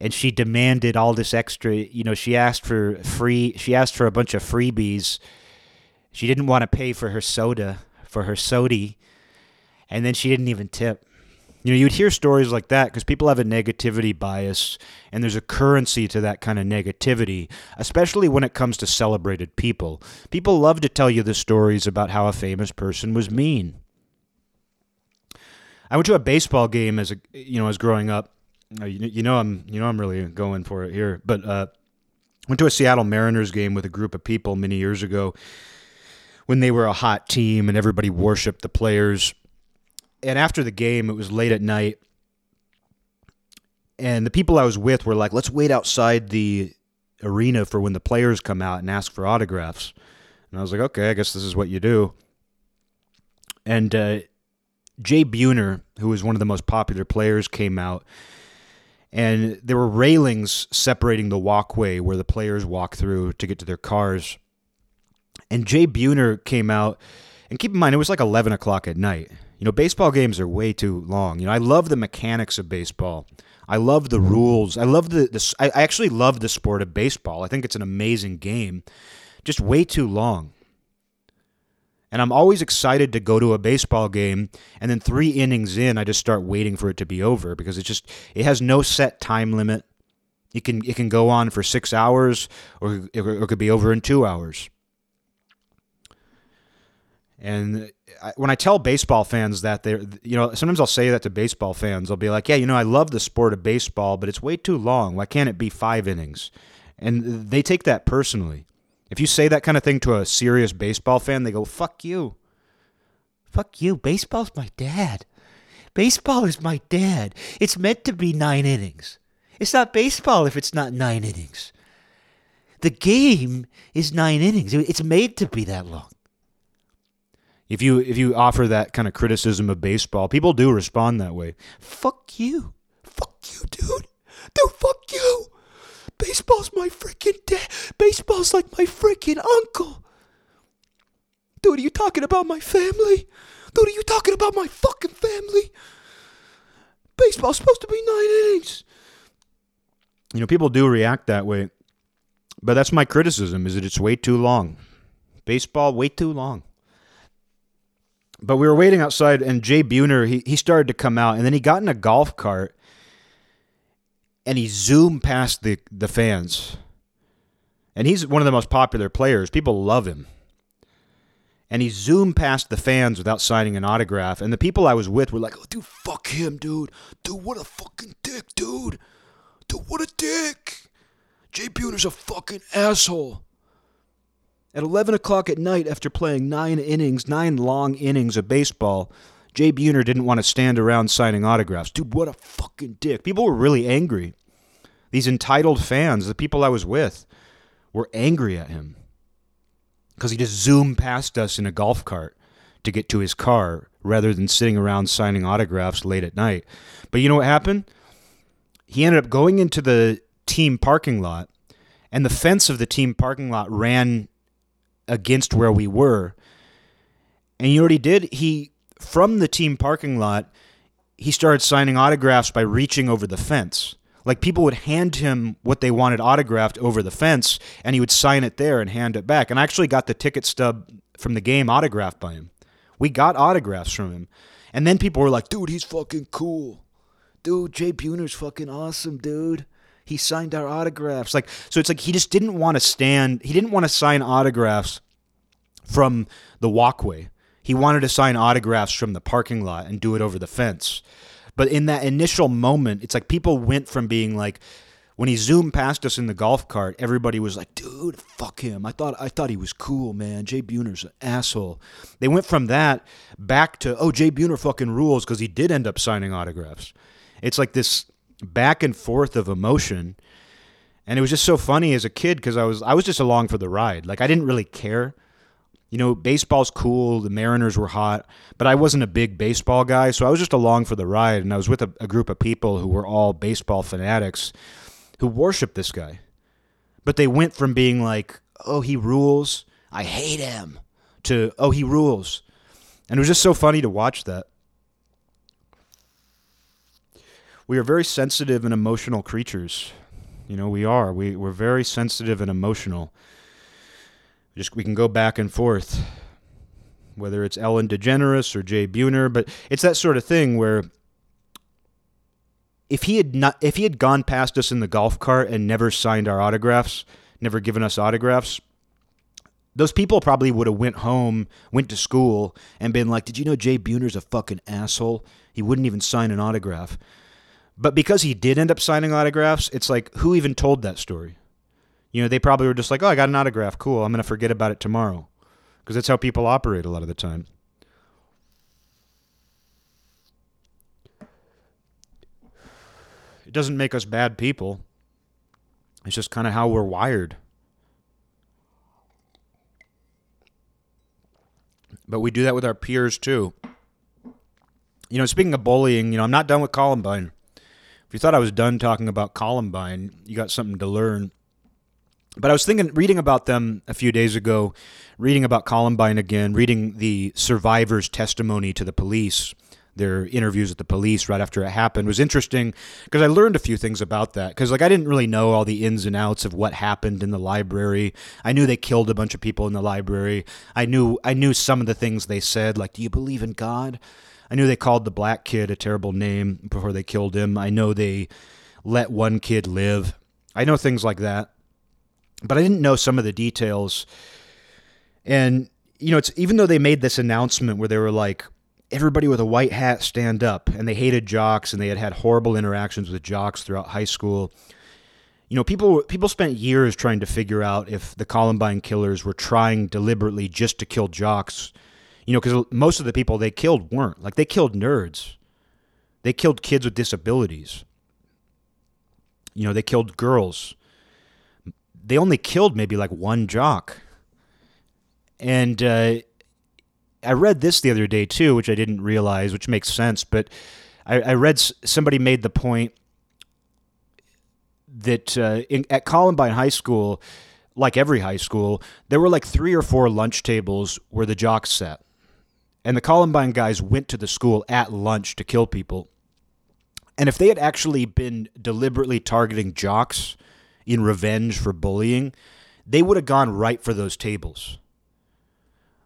S1: and she demanded all this extra you know she asked for free she asked for a bunch of freebies. She didn't want to pay for her soda for her sody and then she didn't even tip. You know you'd hear stories like that because people have a negativity bias and there's a currency to that kind of negativity especially when it comes to celebrated people. People love to tell you the stories about how a famous person was mean. I went to a baseball game as a you know as growing up you, you know I'm you know I'm really going for it here. But uh, went to a Seattle Mariners game with a group of people many years ago when they were a hot team and everybody worshipped the players. And after the game, it was late at night, and the people I was with were like, "Let's wait outside the arena for when the players come out and ask for autographs." And I was like, "Okay, I guess this is what you do." And uh, Jay Buhner, who was one of the most popular players, came out and there were railings separating the walkway where the players walk through to get to their cars. And Jay Buhner came out, and keep in mind it was like eleven o'clock at night. You know, baseball games are way too long. You know, I love the mechanics of baseball. I love the rules. I love the, the I actually love the sport of baseball. I think it's an amazing game. Just way too long. And I'm always excited to go to a baseball game and then 3 innings in I just start waiting for it to be over because it just it has no set time limit. It can it can go on for 6 hours or it, or it could be over in 2 hours. And when I tell baseball fans that they're, you know sometimes I'll say that to baseball fans I'll be like, "Yeah, you know, I love the sport of baseball, but it's way too long. Why can't it be 5 innings?" And they take that personally. If you say that kind of thing to a serious baseball fan, they go, fuck you. Fuck you. Baseball's my dad. Baseball is my dad. It's meant to be nine innings. It's not baseball if it's not nine innings. The game is nine innings. It's made to be that long. If you if you offer that kind of criticism of baseball, people do respond that way. Fuck you. Fuck you, dude. Dude, fuck you. Baseball's my freaking dad. Baseball's like my freaking uncle. Dude, are you talking about my family? Dude, are you talking about my fucking family? Baseball's supposed to be nine innings. You know, people do react that way. But that's my criticism is that it's way too long. Baseball, way too long. But we were waiting outside, and Jay Buhner, he, he started to come out, and then he got in a golf cart and he zoomed past the, the fans. And he's one of the most popular players. People love him. And he zoomed past the fans without signing an autograph. And the people I was with were like, oh, dude, fuck him, dude. Dude, what a fucking dick, dude. Dude, what a dick. Jay Buhner's a fucking asshole. At 11 o'clock at night, after playing nine innings, nine long innings of baseball, Jay Buhner didn't want to stand around signing autographs. Dude, what a fucking dick. People were really angry. These entitled fans, the people I was with, were angry at him because he just zoomed past us in a golf cart to get to his car rather than sitting around signing autographs late at night. But you know what happened? He ended up going into the team parking lot, and the fence of the team parking lot ran against where we were. And you know what he did? He, from the team parking lot, he started signing autographs by reaching over the fence. Like people would hand him what they wanted autographed over the fence, and he would sign it there and hand it back. And I actually got the ticket stub from the game autographed by him. We got autographs from him. And then people were like, dude, he's fucking cool. Dude, Jay Buhner's fucking awesome, dude. He signed our autographs. Like, so it's like he just didn't want to stand, he didn't want to sign autographs from the walkway. He wanted to sign autographs from the parking lot and do it over the fence. But in that initial moment, it's like people went from being like, when he zoomed past us in the golf cart, everybody was like, "Dude, fuck him." I thought I thought he was cool, man. Jay Buhner's an asshole. They went from that back to, "Oh, Jay Buhner fucking rules" because he did end up signing autographs. It's like this back and forth of emotion, and it was just so funny as a kid because I was I was just along for the ride. Like I didn't really care. You know, baseball's cool. The Mariners were hot, but I wasn't a big baseball guy, so I was just along for the ride. And I was with a, a group of people who were all baseball fanatics who worshiped this guy. But they went from being like, oh, he rules, I hate him, to, oh, he rules. And it was just so funny to watch that. We are very sensitive and emotional creatures. You know, we are. We, we're very sensitive and emotional. Just we can go back and forth, whether it's Ellen DeGeneres or Jay Buhner, but it's that sort of thing where if he had not if he had gone past us in the golf cart and never signed our autographs, never given us autographs, those people probably would have went home, went to school, and been like, "Did you know Jay Buhner's a fucking asshole? He wouldn't even sign an autograph." But because he did end up signing autographs, it's like, who even told that story? You know, they probably were just like, "Oh, I got an autograph. Cool. I'm gonna forget about it tomorrow," because that's how people operate a lot of the time. It doesn't make us bad people. It's just kind of how we're wired. But we do that with our peers too. You know, speaking of bullying, you know, I'm not done with Columbine. If you thought I was done talking about Columbine, you got something to learn. But I was thinking, reading about them a few days ago, reading about Columbine again, reading the survivor's testimony to the police their interviews with the police right after it happened was interesting because I learned a few things about that. Because like I didn't really know all the ins and outs of what happened in the library. I knew they killed a bunch of people in the library. I knew I knew some of the things they said, like "Do you believe in God?" I knew they called the black kid a terrible name before they killed him. I know they let one kid live. I know things like that, but I didn't know some of the details. And you know, it's even though they made this announcement where they were like, everybody with a white hat stand up and they hated jocks and they had had horrible interactions with jocks throughout high school you know people people spent years trying to figure out if the columbine killers were trying deliberately just to kill jocks. You know because most of the people they killed weren't. Like they killed nerds. They killed kids with disabilities. You know they killed girls they only killed maybe like one jock and uh, I read this the other day too, which I didn't realize, which makes sense. But I, I read somebody made the point that uh, in, at Columbine High School, like every high school, there were like three or four lunch tables where the jocks sat, and the Columbine guys went to the school at lunch to kill people. And if they had actually been deliberately targeting jocks in revenge for bullying, they would have gone right for those tables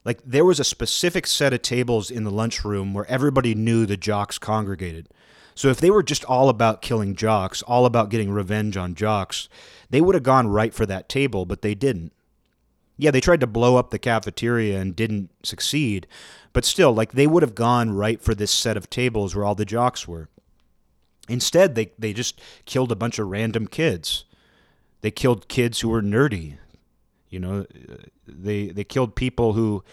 S1: like there was a specific set of tables in the lunchroom where everybody knew the jocks congregated. So if they were just all about killing jocks, all about getting revenge on jocks, they would have gone right for that table, but they didn't. Yeah, they tried to blow up the cafeteria and didn't succeed, but still, like they would have gone right for this set of tables where all the jocks were. Instead, they, they just killed a bunch of random kids. They killed kids who were nerdy. You know, they they killed people who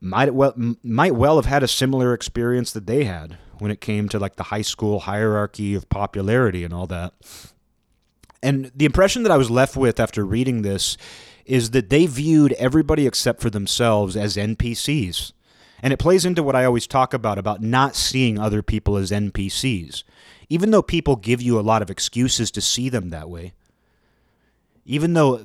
S1: might well might well have had a similar experience that they had when it came to like the high school hierarchy of popularity and all that. And the impression that I was left with after reading this is that they viewed everybody except for themselves as NPCs. And it plays into what I always talk about about not seeing other people as NPCs. Even though people give you a lot of excuses to see them that way, even though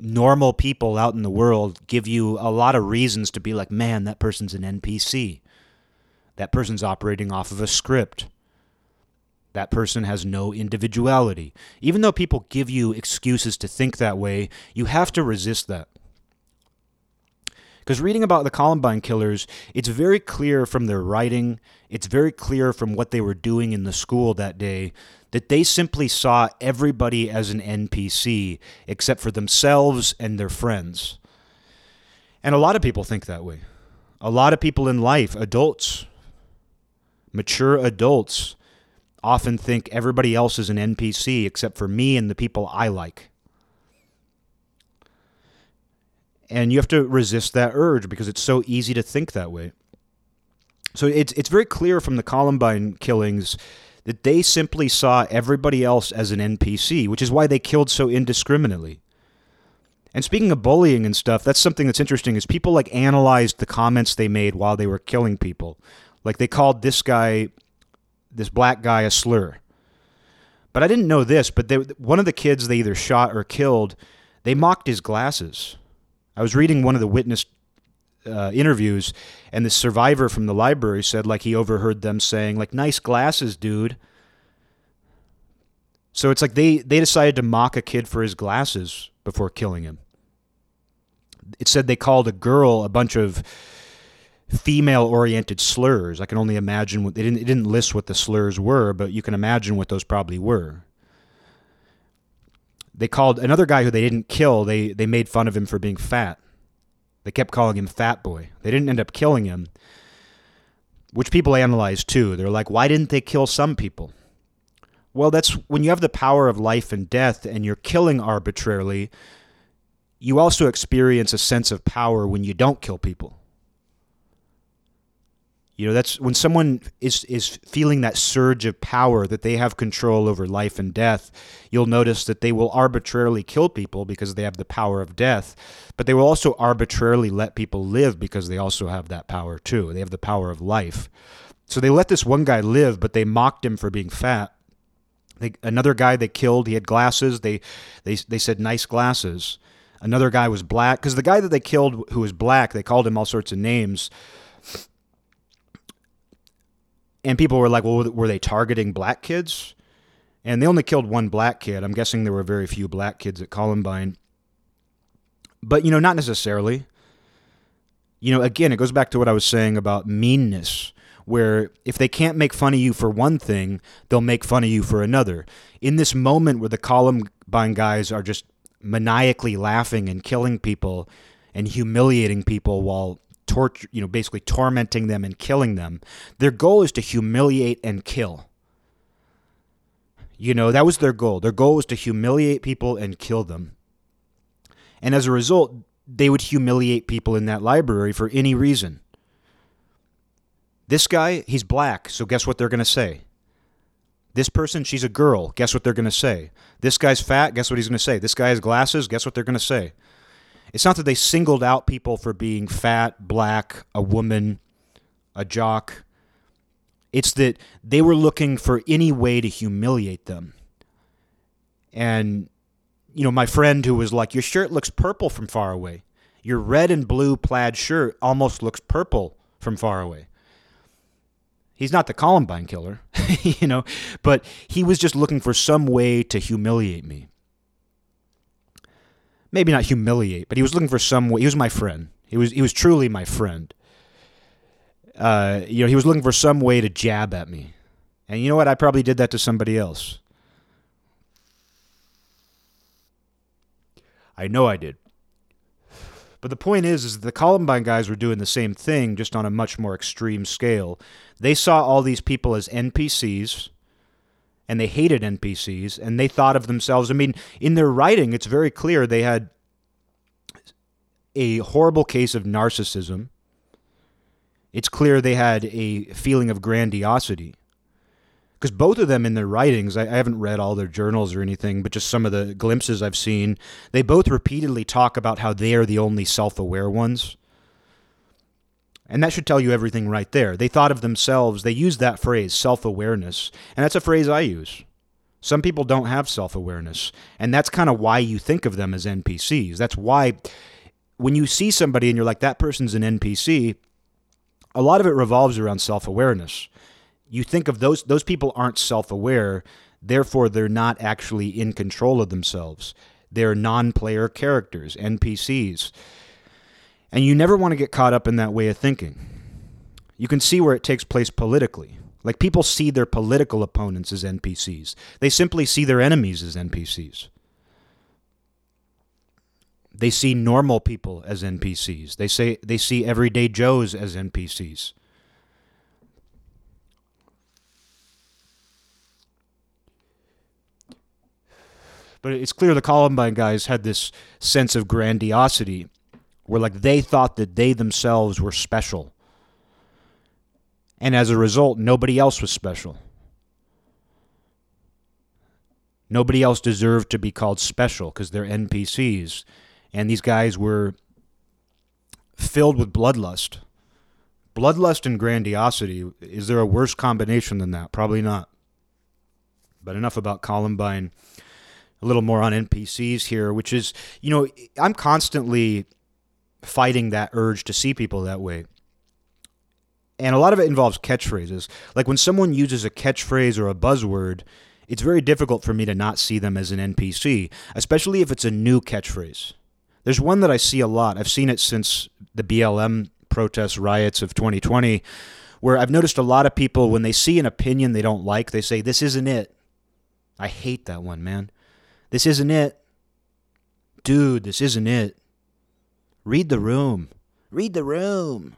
S1: normal people out in the world give you a lot of reasons to be like, man, that person's an NPC. That person's operating off of a script. That person has no individuality. Even though people give you excuses to think that way, you have to resist that. Because reading about the Columbine killers, it's very clear from their writing, it's very clear from what they were doing in the school that day that they simply saw everybody as an NPC except for themselves and their friends. And a lot of people think that way. A lot of people in life, adults, mature adults, often think everybody else is an NPC except for me and the people I like. And you have to resist that urge because it's so easy to think that way. So it's it's very clear from the Columbine killings that they simply saw everybody else as an NPC, which is why they killed so indiscriminately. And speaking of bullying and stuff, that's something that's interesting is people like analyzed the comments they made while they were killing people. Like they called this guy this black guy a slur. But I didn't know this, but they, one of the kids they either shot or killed, they mocked his glasses. I was reading one of the witness uh, interviews, and the survivor from the library said like he overheard them saying like "nice glasses, dude." So it's like they they decided to mock a kid for his glasses before killing him. It said they called a girl a bunch of female-oriented slurs. I can only imagine what they didn't it didn't list what the slurs were, but you can imagine what those probably were they called another guy who they didn't kill. They they made fun of him for being fat. They kept calling him Fat Boy. They didn't end up killing him, which people analyze too. They're like, why didn't they kill some people? Well, that's when you have the power of life and death and you're killing arbitrarily. You also experience a sense of power when you don't kill people. You know, that's when someone is is feeling that surge of power that they have control over life and death. You'll notice that they will arbitrarily kill people because they have the power of death, but they will also arbitrarily let people live because they also have that power too. They have the power of life. So they let this one guy live, but they mocked him for being fat. They, another guy they killed, he had glasses. They they they said nice glasses. Another guy was black because the guy that they killed who was black, they called him all sorts of names and people were like, well, were they targeting black kids? And they only killed one black kid. I'm guessing there were very few black kids at Columbine. But, you know, not necessarily. You know, again, it goes back to what I was saying about meanness, where if they can't make fun of you for one thing, they'll make fun of you for another. In this moment where the Columbine guys are just maniacally laughing and killing people and humiliating people while torture, you know, basically tormenting them and killing them. Their goal is to humiliate and kill. You know, that was their goal. Their goal was to humiliate people and kill them. And as a result, they would humiliate people in that library for any reason. This guy, he's black, so guess what they're going to say? This person, she's a girl. Guess what they're going to say? This guy's fat. Guess what he's going to say? This guy has glasses. Guess what they're going to say? It's not that they singled out people for being fat, black, a woman, a jock. It's that they were looking for any way to humiliate them. And, you know, my friend who was like, Your shirt looks purple from far away. Your red and blue plaid shirt almost looks purple from far away. He's not the Columbine killer, [laughs] you know, but he was just looking for some way to humiliate me maybe not humiliate, but he was looking for some way. He was my friend. He was he was truly my friend. Uh, you know, he was looking for some way to jab at me, and you know what? I probably did that to somebody else. I know I did. But the point is, is the Columbine guys were doing the same thing, just on a much more extreme scale. They saw all these people as NPCs and they hated NPCs and they thought of themselves. I mean, in their writing, it's very clear they had a horrible case of narcissism. It's clear they had a feeling of grandiosity. Because both of them in their writings, I, I haven't read all their journals or anything, but just some of the glimpses I've seen, they both repeatedly talk about how they are the only self aware ones And that should tell you everything right there. They thought of themselves, they used that phrase, self awareness. And that's a phrase I use. Some people don't have self awareness. And that's kind of why you think of them as NPCs. That's why when you see somebody and you're like, that person's an NPC, a lot of it revolves around self awareness. You think of those, those people aren't self aware, therefore, they're not actually in control of themselves. They're non player characters, NPCs. And you never want to get caught up in that way of thinking. You can see where it takes place politically. Like people see their political opponents as NPCs, they simply see their enemies as NPCs. They see normal people as NPCs. They say they see everyday Joes as NPCs. But it's clear the Columbine guys had this sense of grandiosity where like they thought that they themselves were special. And as a result, nobody else was special. Nobody else deserved to be called special because they're NPCs. And these guys were filled with bloodlust. Bloodlust and grandiosity. Is there a worse combination than that? Probably not. But enough about Columbine. A little more on NPCs here, which is, you know, I'm constantly fighting that urge to see people that way. And a lot of it involves catchphrases. Like when someone uses a catchphrase or a buzzword, it's very difficult for me to not see them as an NPC, especially if it's a new catchphrase. There's one that I see a lot. I've seen it since the BLM protests, riots of 2020, where I've noticed a lot of people, when they see an opinion they don't like, they say, This isn't it. I hate that one, man. This isn't it. Dude, this isn't it. Read the room. Read the room.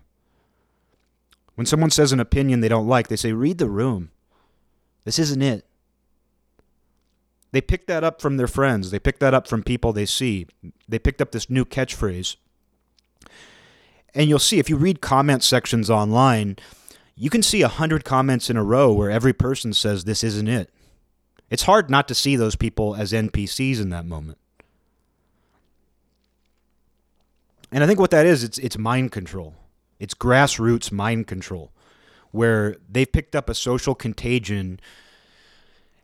S1: When someone says an opinion they don't like, they say, read the room. This isn't it. They pick that up from their friends. They pick that up from people they see. They picked up this new catchphrase. And you'll see if you read comment sections online, you can see a hundred comments in a row where every person says this isn't it. It's hard not to see those people as NPCs in that moment. And I think what that is, it's it's mind control. It's grassroots mind control, where they've picked up a social contagion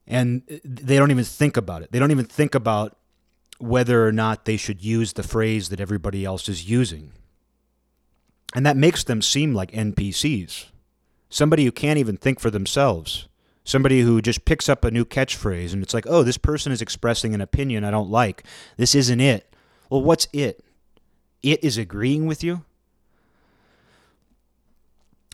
S1: and they don't even think about it. They don't even think about whether or not they should use the phrase that everybody else is using. And that makes them seem like NPCs. Somebody who can't even think for themselves. Somebody who just picks up a new catchphrase and it's like, oh, this person is expressing an opinion I don't like. This isn't it. Well, what's it? It is agreeing with you.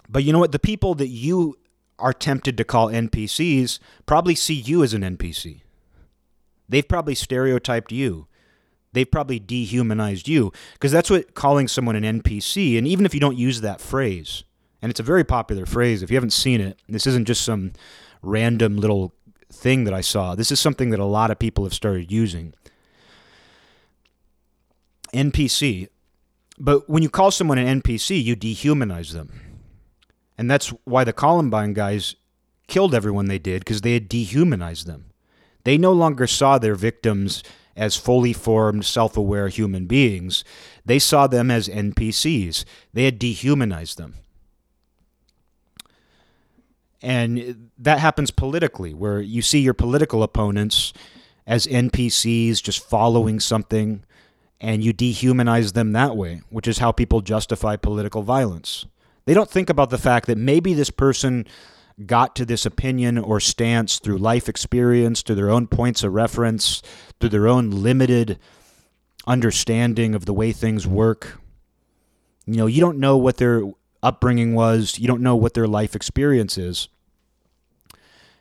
S1: But you know what? The people that you are tempted to call NPCs probably see you as an NPC. They've probably stereotyped you. They've probably dehumanized you because that's what calling someone an NPC, and even if you don't use that phrase, and it's a very popular phrase, if you haven't seen it, this isn't just some random little thing that I saw. This is something that a lot of people have started using. NPC, but when you call someone an NPC, you dehumanize them. And that's why the Columbine guys killed everyone they did because they had dehumanized them. They no longer saw their victims as fully formed, self aware human beings. They saw them as NPCs. They had dehumanized them. And that happens politically, where you see your political opponents as NPCs just following something and you dehumanize them that way, which is how people justify political violence. They don't think about the fact that maybe this person got to this opinion or stance through life experience, through their own points of reference, through their own limited understanding of the way things work. You know, you don't know what their upbringing was, you don't know what their life experience is.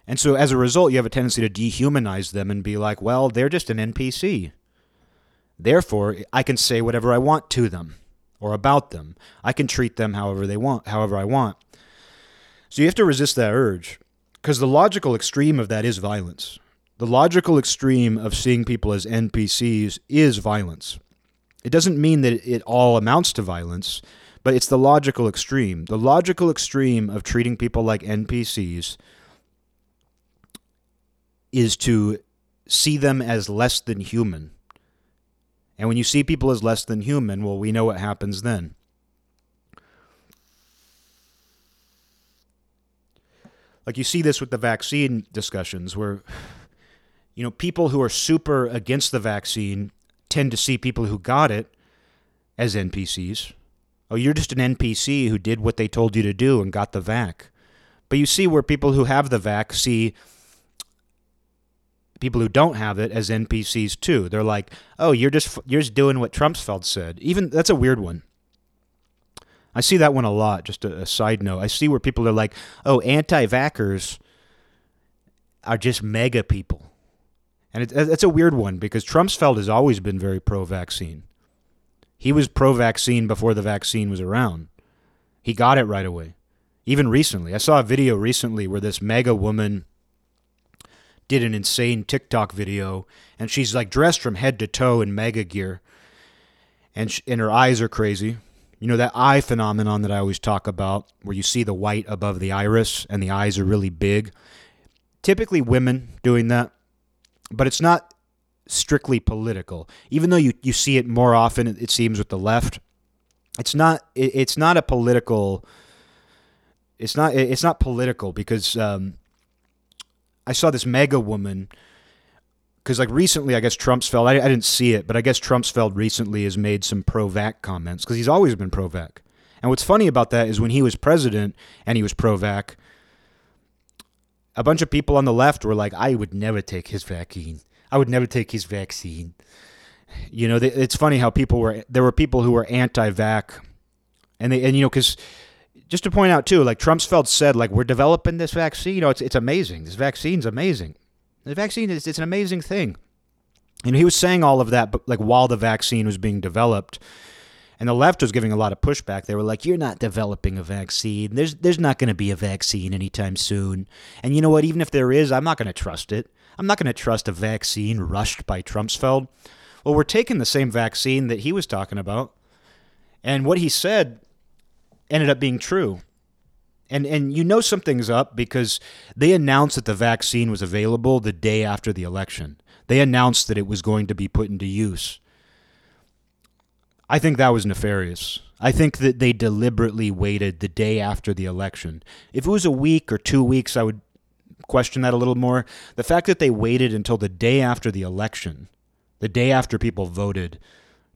S1: And so as a result, you have a tendency to dehumanize them and be like, well, they're just an NPC. Therefore, I can say whatever I want to them or about them. I can treat them however they want, however I want. So you have to resist that urge because the logical extreme of that is violence. The logical extreme of seeing people as NPCs is violence. It doesn't mean that it all amounts to violence, but it's the logical extreme. The logical extreme of treating people like NPCs is to see them as less than human and when you see people as less than human, well, we know what happens then. Like you see this with the vaccine discussions where you know people who are super against the vaccine tend to see people who got it as NPCs. Oh, you're just an NPC who did what they told you to do and got the vac. But you see where people who have the vac see people who don't have it as NPCs too. They're like, "Oh, you're just you're just doing what Trumpsfeld said." Even that's a weird one. I see that one a lot. Just a, a side note, I see where people are like, "Oh, anti-vaxxers are just MAGA people," and it, it's a weird one because Trumpsfeld has always been very pro-vaccine. He was pro-vaccine before the vaccine was around. He got it right away. Even recently, I saw a video recently where this MAGA woman did an insane TikTok video, and she's like dressed from head to toe in MAGA gear, and and her eyes are crazy. You know that eye phenomenon that I always talk about, where you see the white above the iris and the eyes are really big. Typically, women doing that, but it's not strictly political. Even though you, you see it more often, it seems with the left. It's not. It, it's not a political. It's not. It's not political because um, I saw this MAGA woman because like recently, I guess Trumpsfeld. I, I didn't see it, but I guess Trumpsfeld recently has made some pro-vac comments because he's always been pro-vac. And what's funny about that is when he was president and he was pro-vac, a bunch of people on the left were like, "I would never take his vaccine. I would never take his vaccine." You know, it's funny how people were. There were people who were anti-vac, and they and you know because just to point out too, like Trumpsfeld said, like we're developing this vaccine. You know, it's it's amazing. This vaccine's amazing. The vaccine is it's an amazing thing. Know, he was saying all of that, but like while the vaccine was being developed, and the left was giving a lot of pushback. They were like, "You're not developing a vaccine. There's there's not going to be a vaccine anytime soon. And you know what? Even if there is, I'm not going to trust it. I'm not going to trust a vaccine rushed by Trumpsfeld." Well, we're taking the same vaccine that he was talking about, and what he said ended up being true. And and you know something's up because they announced that the vaccine was available the day after the election. They announced that it was going to be put into use. I think that was nefarious. I think that they deliberately waited the day after the election. If it was a week or 2 weeks I would question that a little more. The fact that they waited until the day after the election, the day after people voted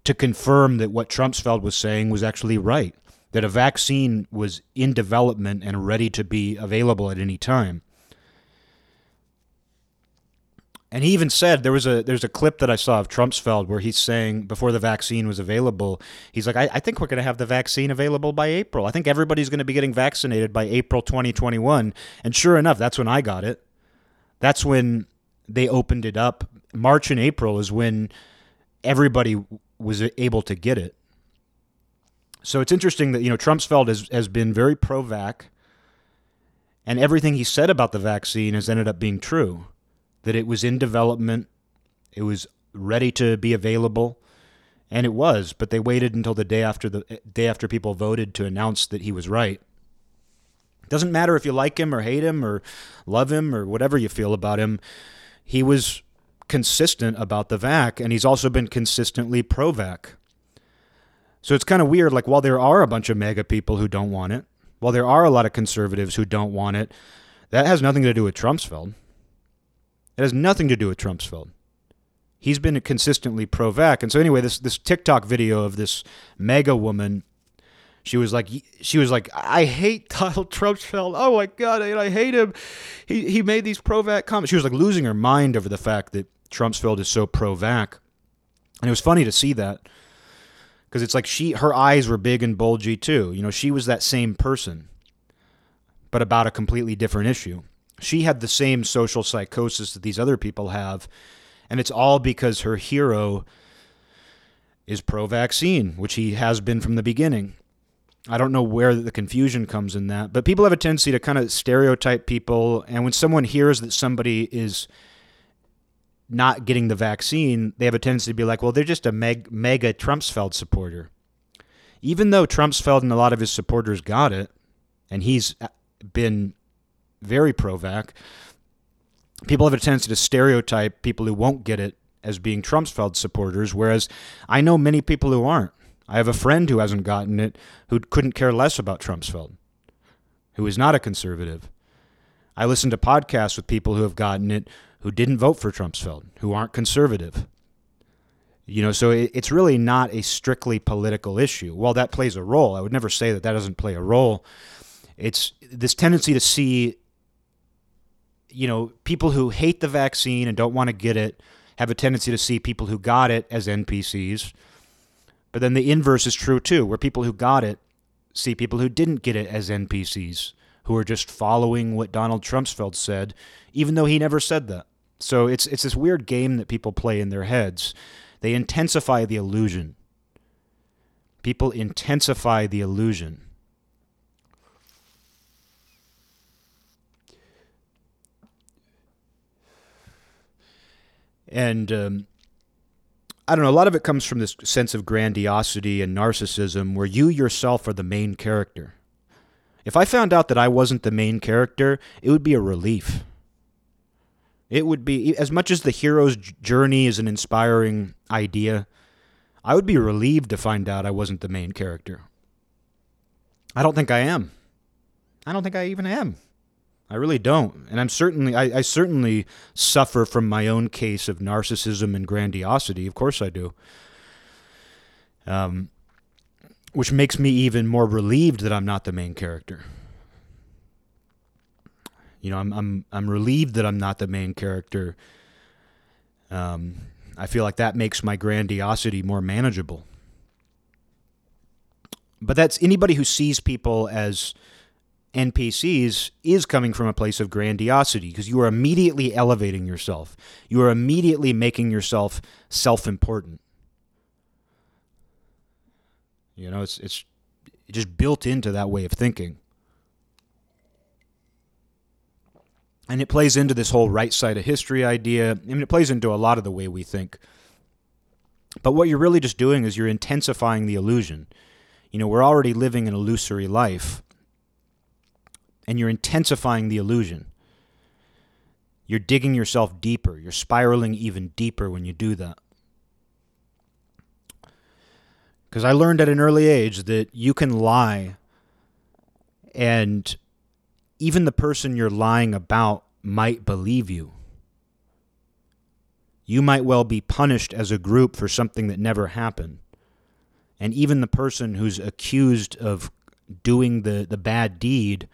S1: to confirm that what Trumpsfeld was saying was actually right that a vaccine was in development and ready to be available at any time. And he even said there was a there's a clip that I saw of Trumpsfeld where he's saying before the vaccine was available, he's like, I, I think we're going to have the vaccine available by April. I think everybody's going to be getting vaccinated by April 2021. And sure enough, that's when I got it. That's when they opened it up. March and April is when everybody was able to get it. So it's interesting that you know Trumpsfeld has has been very pro-vac, and everything he said about the vaccine has ended up being true. That it was in development, it was ready to be available, and it was. But they waited until the day after the day after people voted to announce that he was right. It Doesn't matter if you like him or hate him or love him or whatever you feel about him. He was consistent about the vac, and he's also been consistently pro-vac. So it's kind of weird. Like, while there are a bunch of MAGA people who don't want it, while there are a lot of conservatives who don't want it, that has nothing to do with Trumpsfeld. It has nothing to do with Trumpsfeld. He's been consistently pro vac. And so, anyway, this, this TikTok video of this MAGA woman. She was like, she was like, I hate Donald [laughs] Trumpsfeld. Oh my god, I, I hate him. He he made these pro vac comments. She was like losing her mind over the fact that Trumpsfeld is so pro vac, and it was funny to see that because it's like she her eyes were big and bulgy too. You know, she was that same person, but about a completely different issue. She had the same social psychosis that these other people have, and it's all because her hero is pro-vaccine, which he has been from the beginning. I don't know where the confusion comes in that, but people have a tendency to kind of stereotype people, and when someone hears that somebody is not getting the vaccine, they have a tendency to be like, well, they're just a meg- MAGA Trumpsfeld supporter. Even though Trumpsfeld and a lot of his supporters got it, and he's uh, been very pro vac, people have a tendency to stereotype people who won't get it as being Trumpsfeld supporters, whereas I know many people who aren't. I have a friend who hasn't gotten it who couldn't care less about Trumpsfeld, who is not a conservative. I listen to podcasts with people who have gotten it who didn't vote for Trumpsfeld, who aren't conservative. You know, so it, it's really not a strictly political issue. While that plays a role, I would never say that that doesn't play a role. It's this tendency to see, you know, people who hate the vaccine and don't want to get it have a tendency to see people who got it as NPCs. But then the inverse is true too, where people who got it see people who didn't get it as NPCs, who are just following what Donald Trumpsfeld said, even though he never said that. So it's it's this weird game that people play in their heads. They intensify the illusion. People intensify the illusion. And um, I don't know, a lot of it comes from this sense of grandiosity and narcissism where you yourself are the main character. If I found out that I wasn't the main character, it would be a relief. It would be, as much as the hero's journey is an inspiring idea, I would be relieved to find out I wasn't the main character. I don't think I am. I don't think I even am. I really don't. And I'm certainly I, I, certainly suffer from my own case of narcissism and grandiosity. Of course I do. Um, which makes me even more relieved that I'm not the main character. You know, I'm I'm I'm relieved that I'm not the main character. Um, I feel like that makes my grandiosity more manageable. But that's anybody who sees people as NPCs is coming from a place of grandiosity because you are immediately elevating yourself. You are immediately making yourself self-important. You know, it's it's just built into that way of thinking. And it plays into this whole right side of history idea. I mean, it plays into a lot of the way we think. But what you're really just doing is you're intensifying the illusion. You know, we're already living an illusory life and you're intensifying the illusion. You're digging yourself deeper. You're spiraling even deeper when you do that. Because I learned at an early age that you can lie, and even the person you're lying about might believe you. You might well be punished as a group for something that never happened. And even the person who's accused of doing the, the bad deed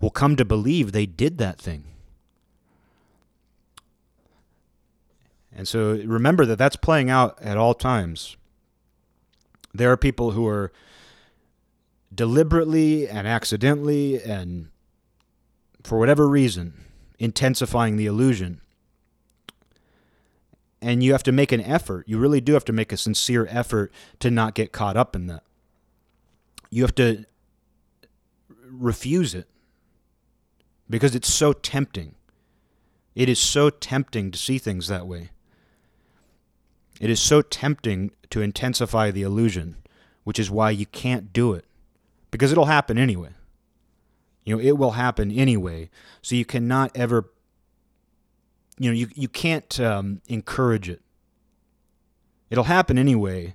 S1: will come to believe they did that thing. And so remember that that's playing out at all times. There are people who are deliberately and accidentally and for whatever reason intensifying the illusion. And you have to make an effort. You really do have to make a sincere effort to not get caught up in that. You have to refuse it because it's so tempting. It is so tempting to see things that way. It is so tempting to intensify the illusion, which is why you can't do it because it'll happen anyway. You know, it will happen anyway. So you cannot ever, you know, you, you can't um, encourage it. It'll happen anyway,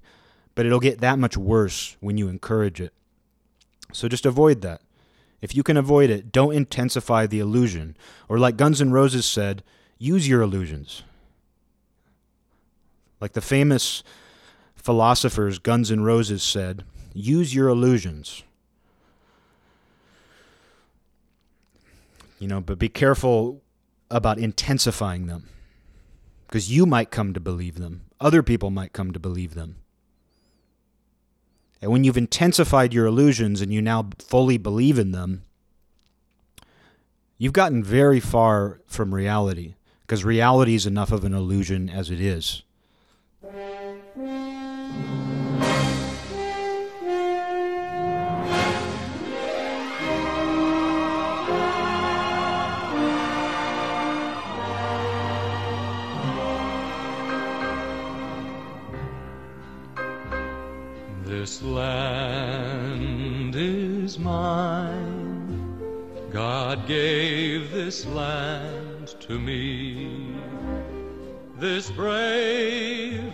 S1: but it'll get that much worse when you encourage it. So just avoid that. If you can avoid it, don't intensify the illusion. Or, like Guns N' Roses said, use your illusions. Like the famous philosophers Guns N' Roses said, use your illusions. You know, but be careful about intensifying them because you might come to believe them, other people might come to believe them. And when you've intensified your illusions and you now fully believe in them, you've gotten very far from reality because reality is enough of an illusion as it is.
S3: This land is mine. God gave this land to me. This brave,